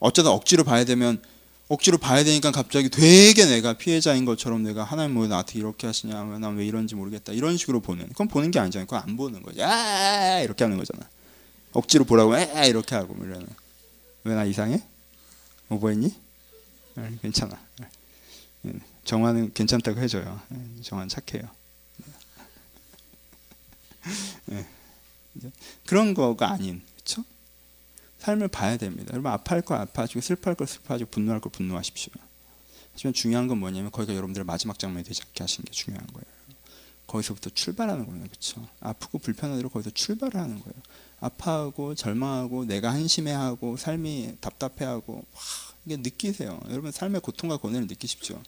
어쩌다 억지로 봐야 되면 억지로 봐야 되니까 갑자기 되게 내가 피해자인 것처럼 내가 하나님 뭐 나한테 이렇게 하시냐 난 왜 이런지 모르겠다. 이런 식으로 보는. 그건 보는 게 아니잖아요. 그건 안 보는 거죠 아 이렇게 하는 거잖아. 억지로 보라고 아 이렇게 하고 뭐 이러는. 왜나 이상해? 오버했니? 네, 괜찮아. 네, 정화는 괜찮다고 해줘요. 네, 정화는 착해요. 그런 거가 아닌? 삶을 봐야 됩니다. 여러분 아파할 거 아파하시고 슬퍼할 거 슬퍼하시고 분노할 거 분노하십시오. 하지만 중요한 건 뭐냐면 거기가 여러분들의 마지막 장면이 되지 않게 하시는 게 중요한 거예요. 거기서부터 출발하는 거예요. 그렇죠? 아프고 대로 거기서 출발을 하는 거예요. 아파하고 절망하고 내가 한심해하고 삶이 답답해하고 와, 이게 느끼세요. 여러분 삶의 고통과 고뇌를 느끼십시오.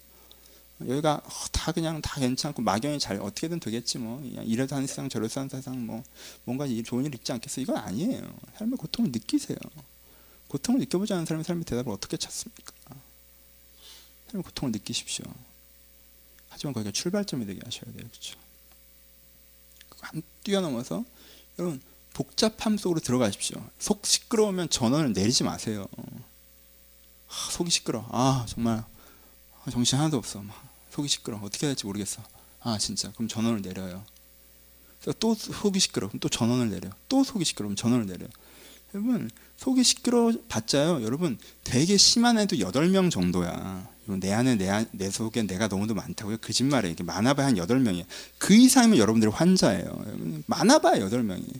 여기가 다 그냥 다 괜찮고 막연히 잘 어떻게든 되겠지 뭐. 이래도 하는 세상 저래도 하는 세상 뭐 뭔가 좋은 일 있지 않겠어? 이건 아니에요. 삶의 고통을 느끼세요. 고통을 느껴보지 않은 사람이 삶의 대답을 어떻게 찾습니까? 삶의 고통을 느끼십시오. 하지만 거기가 출발점이 되게 하셔야 돼요. 그렇죠? 안 뛰어넘어서 여러분 복잡함 속으로 들어가십시오. 속 시끄러우면 전원을 내리지 마세요. 아, 속이 시끄러 아 정말 정신 하나도 없어. 막 속이 시끄러. 어떻게 해야 될지 모르겠어. 아 진짜. 그럼 전원을 내려요. 또 속이 시끄러. 또 전원을 내려. 또 속이 시끄러면 전원을 내려. 여러분 속이 시끄러 봤자요. 여러분 되게 심한 애도 8명 정도야. 내 안에 내, 안, 내 속에 내가 너무도 많다고요. 거짓말이에요. 이게 많아봐야 한 8명이에요. 그 이상이면 여러분들이 환자예요. 많아봐야 8명이.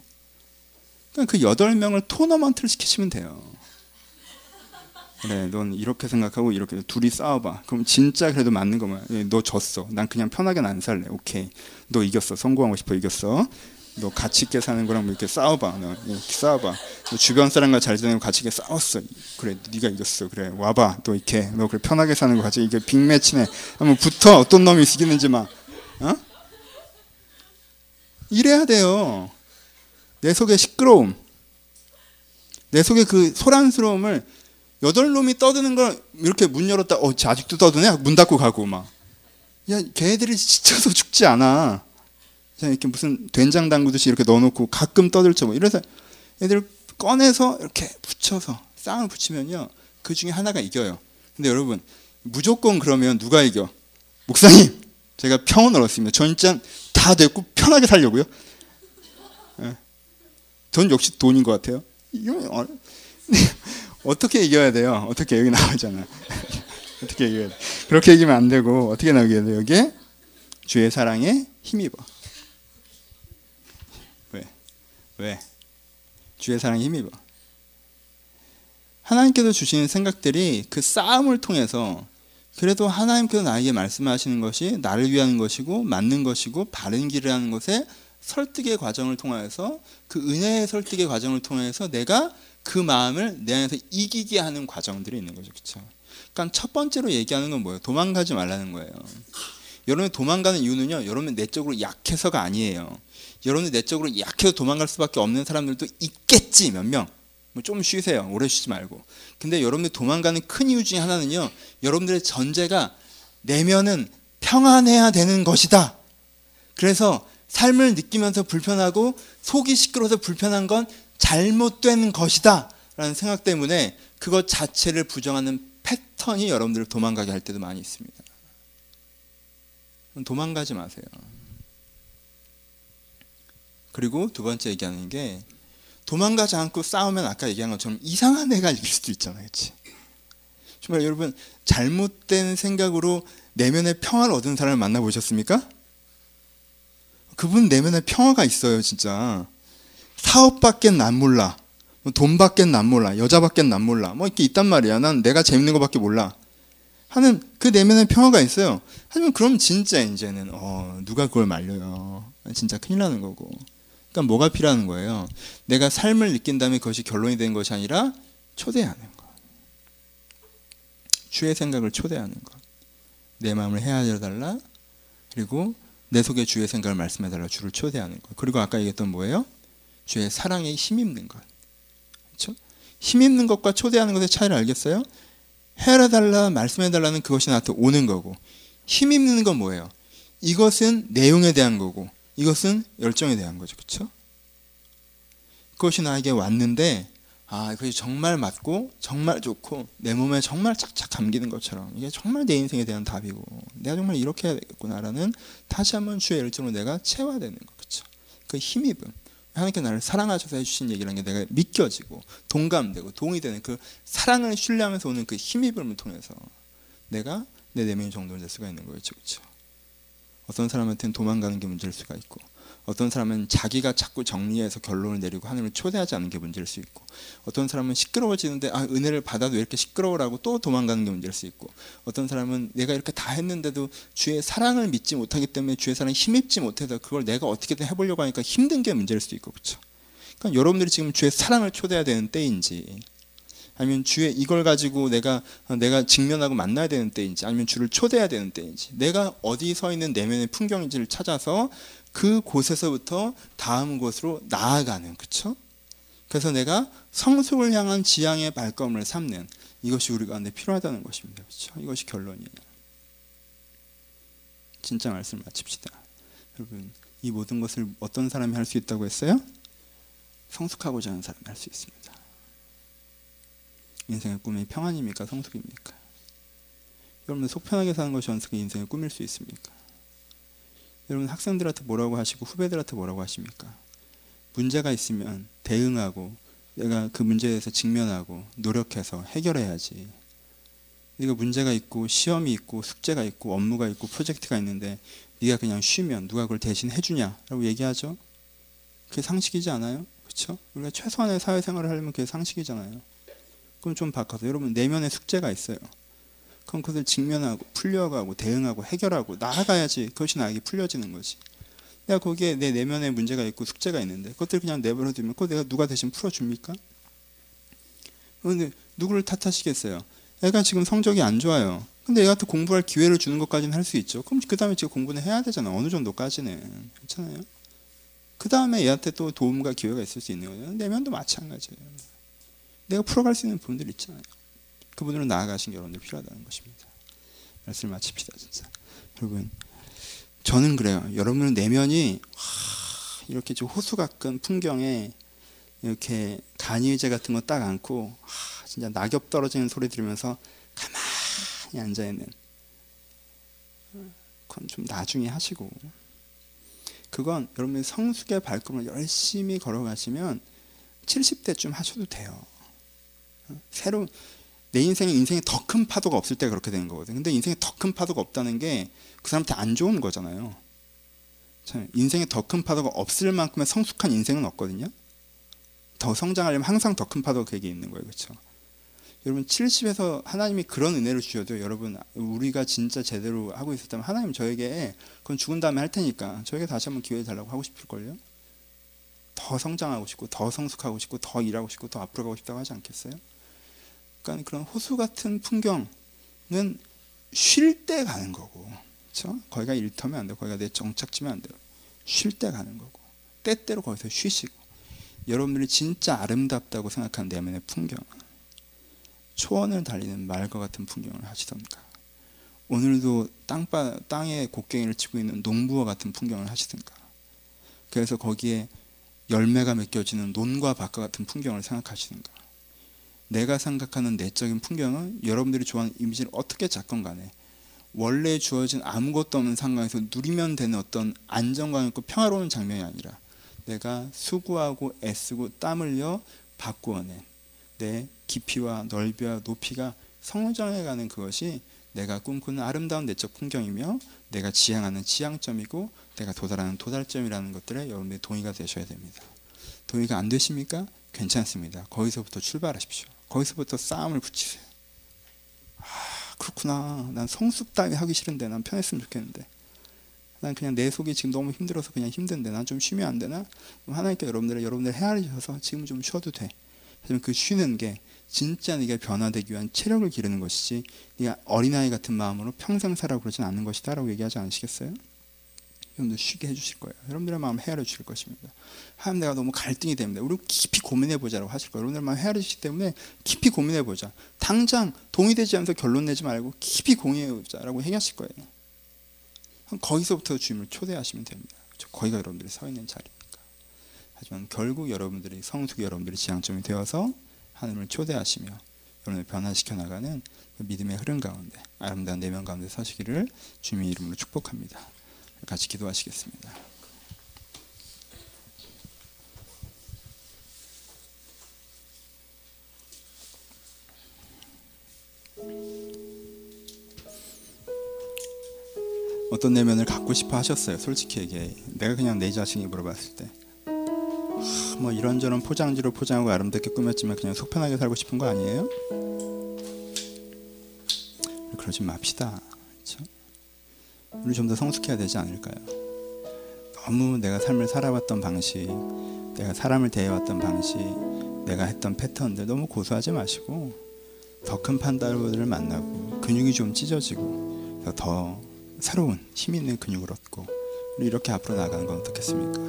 그러니까 그 8명을 토너먼트를 시키시면 돼요. 그래, 넌 이렇게 생각하고 이렇게 둘이 싸워봐. 그럼 진짜 그래도 맞는 거면 예, 너 졌어. 난 그냥 편하게는 안 살래. 오케이. 너 이겼어. 성공하고 싶어. 이겼어. 너 가치 있게 사는 거랑 뭐 이렇게 싸워봐. 너 이렇게 싸워봐. 너 주변 사람과 잘 지내고 가치 있게 싸웠어. 그래, 네가 이겼어. 그래, 와봐. 너 이렇게 너 그래 편하게 사는 거 가지. 이게 빅매치네. 한번 붙어. 어떤 놈이 이기는지 막. 어? 이래야 돼요. 내 속에 시끄러움, 내 속에 그 소란스러움을 여덟 놈이 떠드는 걸 이렇게 문 열었다. 어, 아직도 떠드네. 문 닫고 가고 막. 야, 걔들이 지쳐서 죽지 않아. 이렇게 무슨 된장 담그듯이 이렇게 넣어놓고 가끔 떠들죠. 뭐 이래서 애들 꺼내서 이렇게 붙여서 쌍을 붙이면요. 그 중에 하나가 이겨요. 근데 여러분 무조건 그러면 누가 이겨? 목사님, 제가 평온 얻었습니다. 전 진짜 다 됐고 편하게 살려고요. 예. 돈 역시 돈인 것 같아요. 이거 어떻게 이겨야 돼요? 어떻게 여기 나오잖아. 어떻게 이겨야 돼? 그렇게 이기면 안 되고 어떻게 나오게 돼요? 여기 주의 사랑에 힘입어. 왜? 왜? 주의 사랑에 힘입어. 하나님께서 주시는 생각들이 그 싸움을 통해서 그래도 하나님께서 나에게 말씀하시는 것이 나를 위한 것이고 맞는 것이고 바른 길을 하는 것에 설득의 과정을 통하여서 그 은혜의 설득의 과정을 통해서 내가 그 마음을 내 안에서 이기게 하는 과정들이 있는 거죠. 그렇죠? 그러니까 첫 번째로 얘기하는 건 뭐예요? 도망가지 말라는 거예요. 여러분이 도망가는 이유는요. 여러분 내적으로 약해서가 아니에요. 여러분이 내적으로 약해서 도망갈 수밖에 없는 사람들도 있겠지 몇 명. 뭐좀 쉬세요. 오래 쉬지 말고. 근데 여러분들 도망가는 큰 이유 중에 하나는요. 여러분들의 전제가 내면은 평안해야 되는 것이다. 그래서 삶을 느끼면서 불편하고 속이 시끄러워서 불편한 건 잘못된 것이다. 라는 생각 때문에 그것 자체를 부정하는 패턴이 여러분들을 도망가게 할 때도 많이 있습니다. 도망가지 마세요. 그리고 두 번째 얘기하는 게 도망가지 않고 싸우면 아까 얘기한 것처럼 이상한 애가 이길 수도 있잖아요. 그렇지? 정말 여러분 잘못된 생각으로 내면의 평화를 얻은 사람을 만나보셨습니까? 그분 내면에 평화가 있어요, 진짜. 사업밖에 난 몰라. 뭐 돈밖에 난 몰라. 여자밖에 난 몰라. 뭐 이렇게 있단 말이야. 난 내가 재밌는 것밖에 몰라. 하는 그 내면에 평화가 있어요. 하지만 그럼 진짜 이제는 어, 누가 그걸 말려요. 진짜 큰일 나는 거고. 그러니까 뭐가 필요한 거예요? 내가 삶을 느낀 다음에 그것이 결론이 된 것이 아니라 초대하는 것. 주의 생각을 초대하는 것. 내 마음을 헤아려 달라. 그리고 내 속에 주의 생각을 말씀해 달라. 주를 초대하는 것. 그리고 아까 얘기했던 뭐예요? 주의 사랑에 힘입는 것. 그렇죠? 힘입는 것과 초대하는 것의 차이를 알겠어요? 헤아려 달라, 말씀해 달라는 그것이 나한테 오는 거고 힘입는 건 뭐예요? 이것은 내용에 대한 거고 이것은 열정에 대한 거죠. 그렇죠? 그것이 나에게 왔는데 아, 그것이 정말 맞고 정말 좋고 내 몸에 정말 착착 감기는 것처럼 이게 정말 내 인생에 대한 답이고 내가 정말 이렇게 해야 되겠구나라는 다시 한번 주의 열정으로 내가 채워되는 거 그렇죠? 그 힘입음 하나님께 나를 사랑하셔서 해주신 얘기라는 게 내가 믿겨지고 동감되고 동의 되는 그 사랑을 신뢰하면서 오는 그 힘입음을 통해서 내가 내 내면이 정돈될 수가 있는 거죠 그렇죠? 어떤 사람한테는 도망가는 게 문제일 수가 있고 어떤 사람은 자기가 자꾸 정리해서 결론을 내리고 하나님을 초대하지 않는 게 문제일 수 있고 어떤 사람은 시끄러워지는데 아 은혜를 받아도 왜 이렇게 시끄러워라고 또 도망가는 게 문제일 수 있고 어떤 사람은 내가 이렇게 다 했는데도 주의 사랑을 믿지 못하기 때문에 주의 사랑에 힘입지 못해서 그걸 내가 어떻게든 해보려고 하니까 힘든 게 문제일 수 있고 그렇죠. 그러니까 여러분들이 지금 주의 사랑을 초대해야 되는 때인지 아니면 주의 이걸 가지고 내가 내가 직면하고 만나야 되는 때인지 아니면 주를 초대해야 되는 때인지 내가 어디 서 있는 내면의 풍경인지를 찾아서 그 곳에서부터 다음 곳으로 나아가는 그쵸? 그래서 내가 성숙을 향한 지향의 발걸음을 삼는 이것이 우리 가운데 필요하다는 것입니다. 그렇죠? 이것이 결론이에요. 진짜 말씀 마칩시다. 여러분, 이 모든 것을 어떤 사람이 할 수 있다고 했어요? 성숙하고자 하는 사람이 할 수 있습니다. 인생의 꿈이 평안입니까? 성숙입니까? 여러분 속 편하게 사는 것이 인생을 꾸밀 수 있습니까? 여러분 학생들한테 뭐라고 하시고 후배들한테 뭐라고 하십니까? 문제가 있으면 대응하고 내가 그 문제에 대해서 직면하고 노력해서 해결해야지. 네가 문제가 있고 시험이 있고 숙제가 있고 업무가 있고 프로젝트가 있는데 네가 그냥 쉬면 누가 그걸 대신 해주냐라고 얘기하죠. 그게 상식이지 않아요? 그렇죠? 우리가 최소한의 사회생활을 하려면 그게 상식이잖아요. 그럼 좀 바꿔서 여러분 내면의 숙제가 있어요. 그럼 그것을 직면하고 풀려가고 대응하고 해결하고 나아가야지 그것이 나에게 풀려지는 거지. 내가 거기에 내 내면에 문제가 있고 숙제가 있는데 그것들 그냥 내버려 두면 그거 내가 누가 대신 풀어줍니까? 근데 누구를 탓하시겠어요? 애가 지금 성적이 안 좋아요. 근데 애한테 공부할 기회를 주는 것까지는 할 수 있죠. 그럼 그 다음에 지금 공부는 해야 되잖아. 어느 정도까지는. 괜찮아요? 그 다음에 얘한테 또 도움과 기회가 있을 수 있는 거예요. 내면도 마찬가지예요. 내가 풀어갈 수 있는 부분들 있잖아요. 그분으로 나아가신 게 여러분들 필요하다는 것입니다. 말씀 마칩시다, 진짜. 여러분, 저는 그래요. 여러분은 내면이 하, 이렇게 좀 호수 가끔 풍경에 이렇게 간이의제 같은 거 딱 안고 하, 진짜 낙엽 떨어지는 소리 들으면서 가만히 앉아 있는 그건 좀 나중에 하시고 그건 여러분이 성숙의 발걸음을 열심히 걸어가시면 70대쯤 하셔도 돼요. 새로 내 인생에 인생에 더 큰 파도가 없을 때 그렇게 되는 거거든요. 근데 인생에 더 큰 파도가 없다는 게 그 사람한테 안 좋은 거잖아요. 인생에 더 큰 파도가 없을 만큼의 성숙한 인생은 없거든요. 더 성장하려면 항상 더 큰 파도가 그게 있는 거예요. 그렇죠? 여러분 70에서 하나님이 그런 은혜를 주셔도 여러분 우리가 진짜 제대로 하고 있었다면 하나님 저에게 그건 죽은 다음에 할 테니까 저에게 다시 한번 기회 달라고 하고 싶을걸요. 더 성장하고 싶고 더 성숙하고 싶고 더 일하고 싶고 더 앞으로 가고 싶다고 하지 않겠어요? 그러니까 그런 호수 같은 풍경은 쉴 때 가는 거고 그렇죠? 거기가 일터면 안 돼요. 거기가 내 정착지면 안 돼요. 쉴 때 가는 거고 때때로 거기서 쉬시고 여러분들이 진짜 아름답다고 생각하는 내면의 풍경 초원을 달리는 말과 같은 풍경을 하시던가 오늘도 땅바, 땅에 곡괭이를 치고 있는 농부와 같은 풍경을 하시든가 그래서 거기에 열매가 맺겨지는 논과 밭과 같은 풍경을 생각하시든가 내가 생각하는 내적인 풍경은 여러분들이 좋아하는 이미지를 어떻게 잡건 간에 원래 주어진 아무것도 없는 상황에서 누리면 되는 어떤 안정감 있고 평화로운 장면이 아니라 내가 수고하고 애쓰고 땀 흘려 바꾸어낸 내 깊이와 넓이와 높이가 성장해가는 그것이 내가 꿈꾸는 아름다운 내적 풍경이며 내가 지향하는 지향점이고 내가 도달하는 도달점이라는 것들에 여러분들이 동의가 되셔야 됩니다. 동의가 안 되십니까? 괜찮습니다. 거기서부터 출발하십시오. 거기서부터 싸움을 붙이세요. 아, 그렇구나. 난 성숙 따위 하기 싫은데 난 편했으면 좋겠는데. 난 그냥 내 속이 지금 너무 힘들어서 그냥 힘든데 난 좀 쉬면 안 되나? 하나님께 여러분들 여러분들 헤아리셔서 지금 좀 쉬어도 돼. 그 쉬는 게 진짜 네가 변화되기 위한 체력을 기르는 것이지 네가 어린아이 같은 마음으로 평생 살아 그러진 않는 것이다라고 얘기하지 않으시겠어요? 여러분들 쉬게 해주실 거예요. 여러분들의 마음 헤아려 주실 것입니다. 하나님 내가 너무 갈등이 됩니다. 우리 깊이 고민해 보자라고 하실 거예요. 여러분들 마음 헤아려 주시기 때문에 깊이 고민해 보자. 당장 동의되지 않아서 결론 내지 말고 깊이 공유해 보자라고 얘기하실 거예요. 거기서부터 주님을 초대하시면 됩니다. 거기가 여러분들이 서 있는 자리니까. 하지만 결국 여러분들이 성숙 여러분들이 지향점이 되어서 하나님을 초대하시며 여러분을 변화시켜 나가는 그 믿음의 흐름 가운데 아름다운 내면 가운데 서시기를 주님의 이름으로 축복합니다. 같이 기도하시겠습니다. 어떤 내면을 갖고 싶어 하셨어요. 솔직히 얘기해. 내가 그냥 내 자신이 물어봤을 때. 뭐 이런저런 포장지로 포장하고 아름답게 꾸몄지만 그냥 속편하게 살고 싶은 거 아니에요? 그러지 맙시다. 우리 좀 더 성숙해야 되지 않을까요? 너무 내가 삶을 살아왔던 방식, 내가 사람을 대해왔던 방식, 내가 했던 패턴들 너무 고수하지 마시고 더 큰 판단들을 만나고 근육이 좀 찢어지고 더 새로운 힘 있는 근육을 얻고 이렇게 앞으로 나가는 건 어떻겠습니까?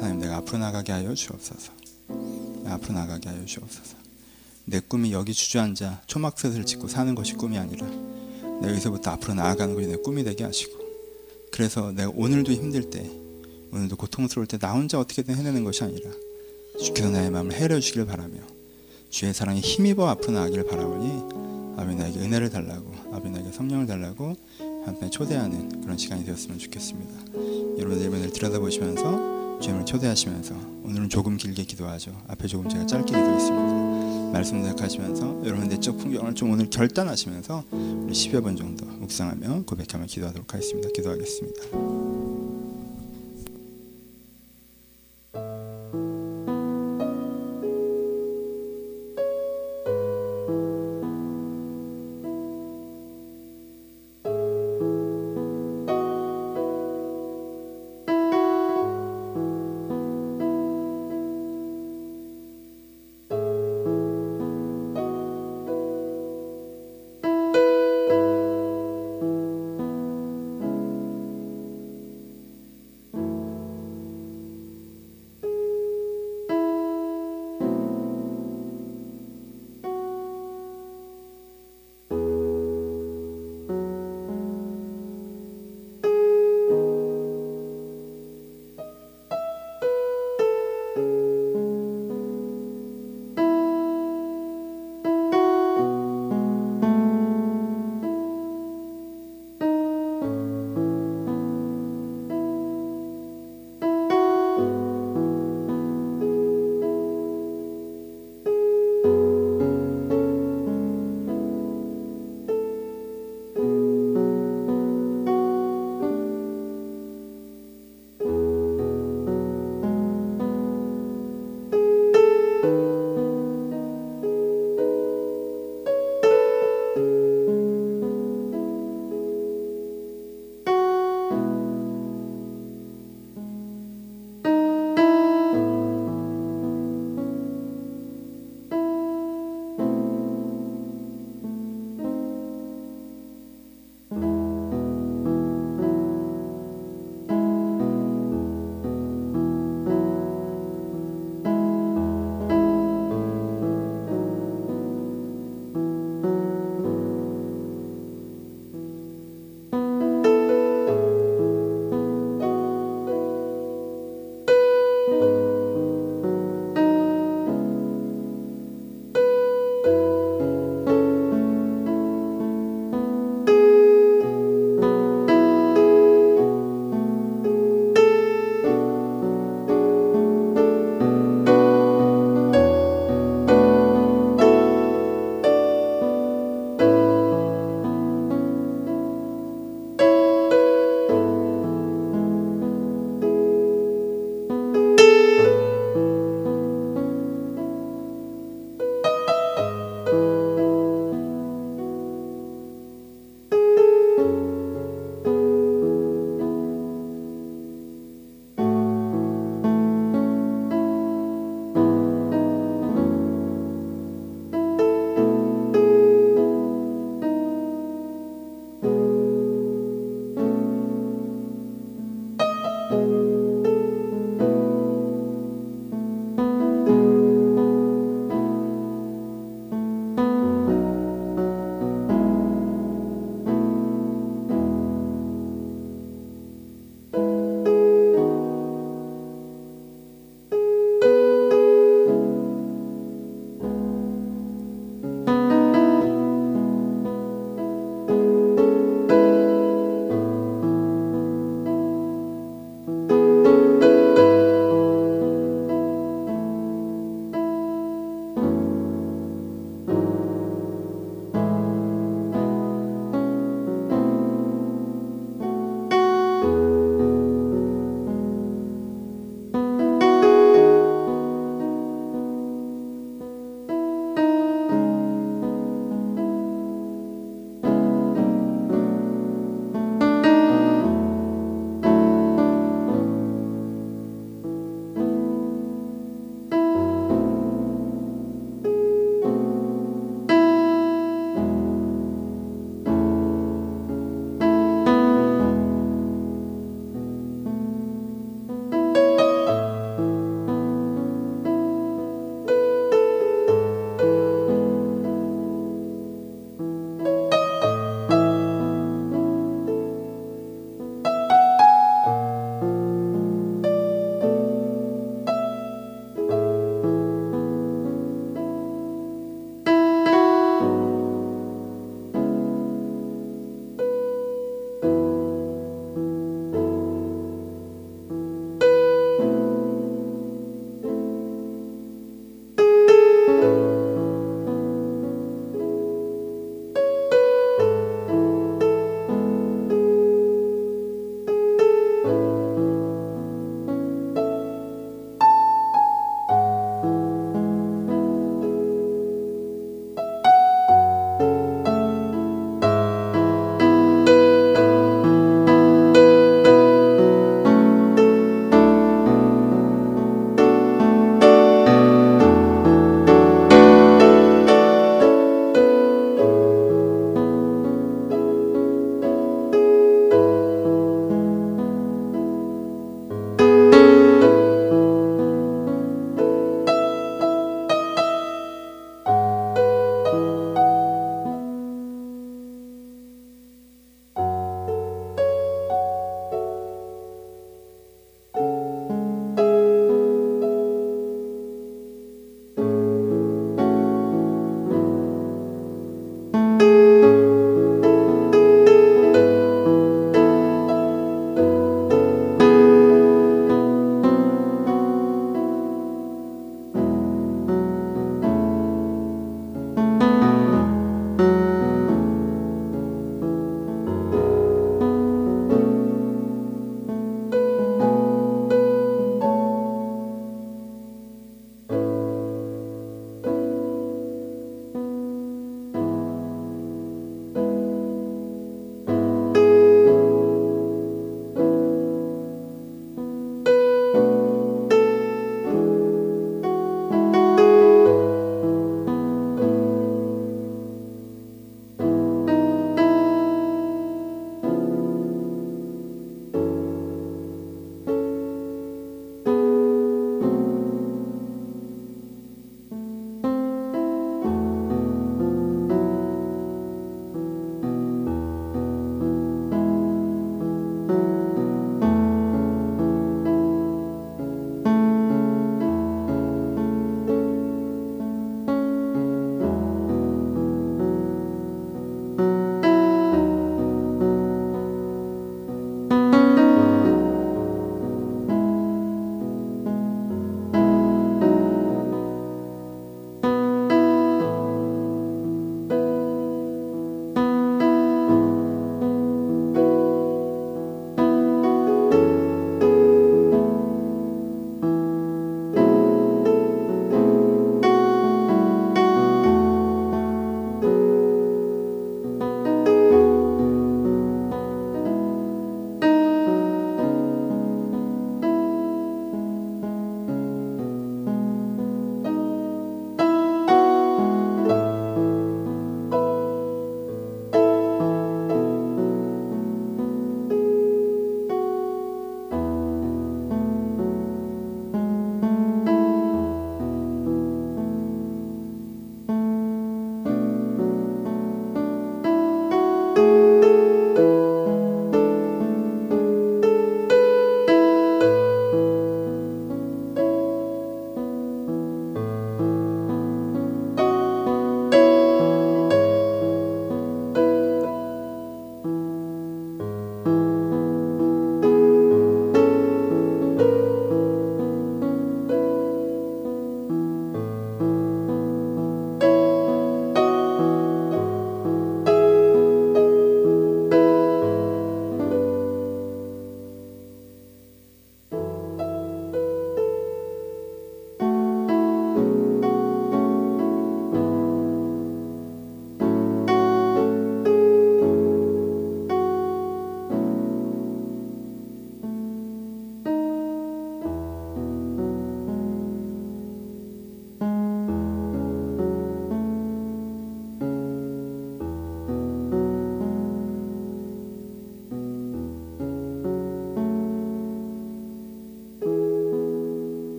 하나님 내가 앞으로 나가게 하여 주옵소서. 앞으로 나가게 하여 주옵소서. 내 꿈이 여기 주저앉아 초막셋을 짓고 사는 것이 꿈이 아니라 내가 여기서부터 앞으로 나아가는 것이 내 꿈이 되게 하시고 그래서 내가 오늘도 힘들 때 오늘도 고통스러울 때 나 혼자 어떻게든 해내는 것이 아니라 주께서 나의 마음을 헤려 주기를 바라며 주의 사랑에 힘입어 앞으로 나가기를 바라오니 아버지 나에게 은혜를 달라고 아버지 나에게 성령을 달라고 한편 초대하는 그런 시간이 되었으면 좋겠습니다. 여러분 내면을 들여다보시면서 주님을 초대하시면서 오늘은 조금 길게 기도하죠. 앞에 조금 제가 짧게 기도했습니다. 말씀 생각하시면서 여러분 내적 풍경을 좀 오늘 결단하시면서 우리 10여 번 정도 묵상하며 고백하며 기도하도록 하겠습니다. 기도하겠습니다.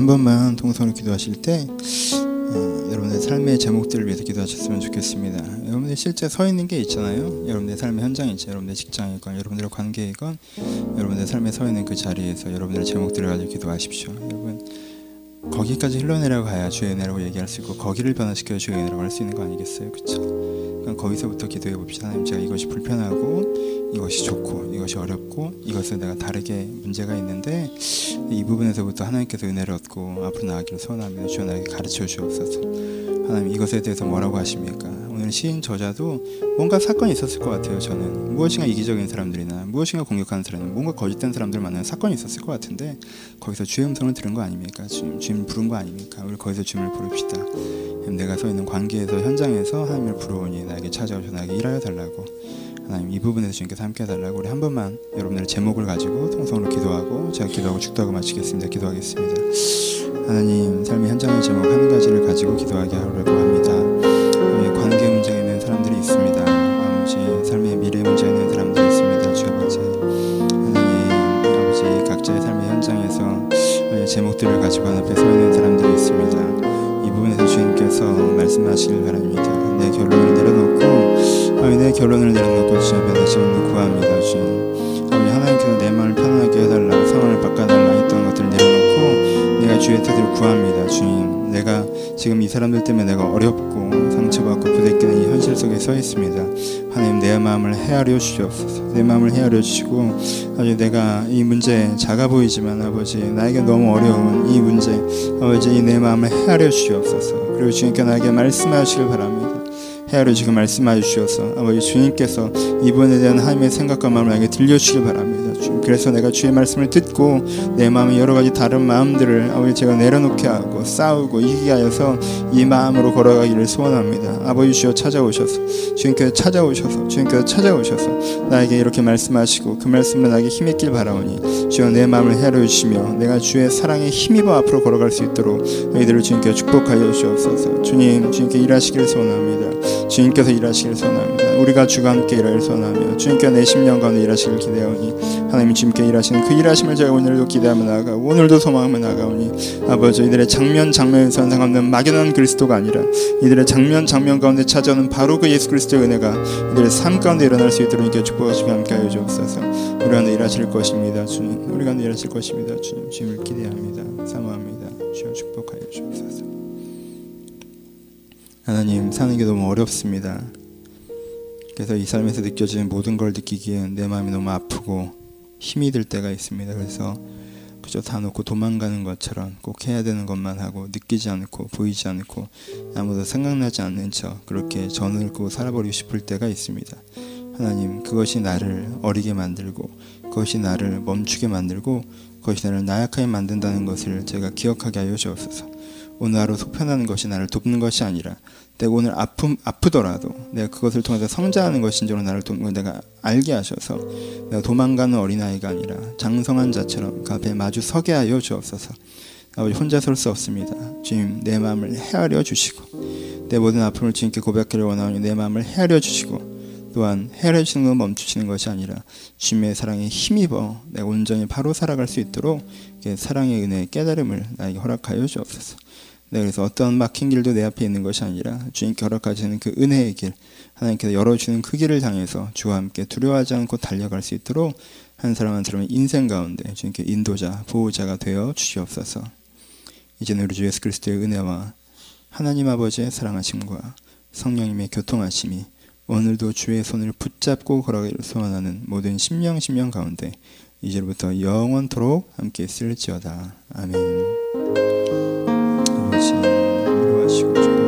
한 번만 동성으로 기도하실 때 어, 여러분의 삶의 제목들을 위해서 기도하셨으면 좋겠습니다. 여러분들 실제 서 있는 게 있잖아요. 여러분의 삶의 현장이지, 여러분의 직장이건, 여러분들의 관계이건, 여러분의 삶에 서 있는 그 자리에서 여러분들의 제목들을 가지고 기도하십시오. 여러분 거기까지 흘러내려 가야 주의 은혜라고 얘기할 수 있고 거기를 변화시켜 주의 은혜라고 할 수 있는 거 아니겠어요, 그렇죠? 그럼 거기서부터 기도해 봅시다. 하나님 제가 이것이 불편하고 이것이 좋고 이것이 어렵고 이것에 내가 다르게 문제가 있는데 이 부분에서부터 하나님께서 은혜를 얻고 앞으로 나아가기를 소원합니다. 주여 나에게 가르쳐 주옵소서. 하나님 이것에 대해서 뭐라고 하십니까? 오늘 시인 저자도 뭔가 사건이 있었을 것 같아요. 저는 무엇인가 이기적인 사람들이나 무엇인가 공격하는 사람, 뭔가 거짓된 사람들 만나는 사건이 있었을 것 같은데 거기서 주의 음성을 들은 거 아닙니까? 주님, 주님 부른 거 아닙니까? 우리 거기서 주님을 부릅시다. 내가 서 있는 관계에서 현장에서 하나님을 부러우니 나에게 찾아오셔 나에게 일하여 달라고 하나님 이 부분에서 주님께서 함께 해달라고 우리 한 번만 여러분들의 제목을 가지고 통성으로 기도하고 제가 기도하고 축도하고 마치겠습니다. 기도하겠습니다. 하나님 삶의 현장의 제목 한 가지를 가지고 기도하게 하려고 합니다. 헤아려 주시옵소서. 내 마음을 헤아려 주시고 아버지 내가 이 문제 작아 보이지만 아버지 나에게 너무 어려운 이 문제 아버지 내 마음을 헤아려 주시옵소서. 그리고 주님께 나에게 말씀하시길 바랍니다. 헤아려 지금 말씀하여 주셔서 아버지 주님께서 이번에 대한 하나님의 생각과 마음을 나에게 들려주시길 바랍니다. 그래서 내가 주의 말씀을 듣고 내 마음의 여러 가지 다른 마음들을 아버지 제가 내려놓게 하고 싸우고 이기게 하여서 이 마음으로 걸어가기를 소원합니다. 아버지 주여 찾아오셔서 주님께서 찾아오셔서 주님께서 찾아오셔서 나에게 이렇게 말씀하시고 그 말씀으로 나에게 힘있길 바라오니 주여 내 마음을 헤아려 주시며 내가 주의 사랑에 힘입어 앞으로 걸어갈 수 있도록 이들을 주님께 축복하여 주옵소서. 주님 주님께 일하시기를 소원합니다. 주님께서 일하시길 소원합니다. 우리가 주가 함께 일하길 소원하며 주님께 내 심령 가운데 일하시길 기대하오니 하나님이 주님께 일하시는 그 일하심을 제가 오늘도 기대하며 나아가고 오늘도 소망하며 나아가오니 아버지 이들의 장면 장면에서 상관없는 막연한 그리스도가 아니라 이들의 장면 장면 가운데 찾아오는 바로 그 예수 그리스도의 은혜가 이들의 삶 가운데 일어날 수 있도록 이렇게 축복하시며 함께 하여 주옵소서. 우리 가운데 일하실 것입니다 주님. 우리 가운데 일하실 것입니다 주님. 주님을 기대합니다 사모합니다. 주여 축복하여 주옵소서. 하나님 사는 게 너무 어렵습니다. 그래서 이 삶에서 느껴지는 모든 걸 느끼기엔 내 마음이 너무 아프고 힘이 들 때가 있습니다. 그래서 그저 다 놓고 도망가는 것처럼 꼭 해야 되는 것만 하고 느끼지 않고 보이지 않고 아무도 생각나지 않는 척 그렇게 전을 고 살아버리고 싶을 때가 있습니다. 하나님 그것이 나를 어리게 만들고 그것이 나를 멈추게 만들고 그것이 나를 나약하게 만든다는 것을 제가 기억하게 하여 주옵소서. 오늘 하루 속편하는 것이 나를 돕는 것이 아니라 내가 오늘 아픔 아프더라도 내가 그것을 통해서 성장하는 것인지로 나를 돕는 걸 내가 알게 하셔서 내가 도망가는 어린아이가 아니라 장성한 자처럼 그 앞에 마주 서게 하여 주옵소서. 아버지 혼자 설 수 없습니다. 주님 내 마음을 헤아려 주시고 내 모든 아픔을 주님께 고백하려 원하오니 내 마음을 헤아려 주시고 또한 헤아려 주시는 건 멈추시는 것이 아니라 주님의 사랑에 힘입어 내가 온전히 바로 살아갈 수 있도록 사랑의 은혜의 깨달음을 나에게 허락하여 주옵소서. 네, 그래서 어떤 막힌 길도 내 앞에 있는 것이 아니라 주님께 허락하시는 그 은혜의 길, 하나님께서 열어주는 그 길을 향해서 주와 함께 두려워하지 않고 달려갈 수 있도록 한 사람 한 사람의 인생 가운데 주님께 인도자, 보호자가 되어 주시옵소서. 이제는 우리 주 예수 그리스도의 은혜와 하나님 아버지의 사랑하심과 성령님의 교통하심이 오늘도 주의 손을 붙잡고 걸어가기를 소원하는 모든 심령 심령 가운데 이제부터 영원토록 함께 있을지어다. 아멘. 하시니 위로하시고 주옵소서.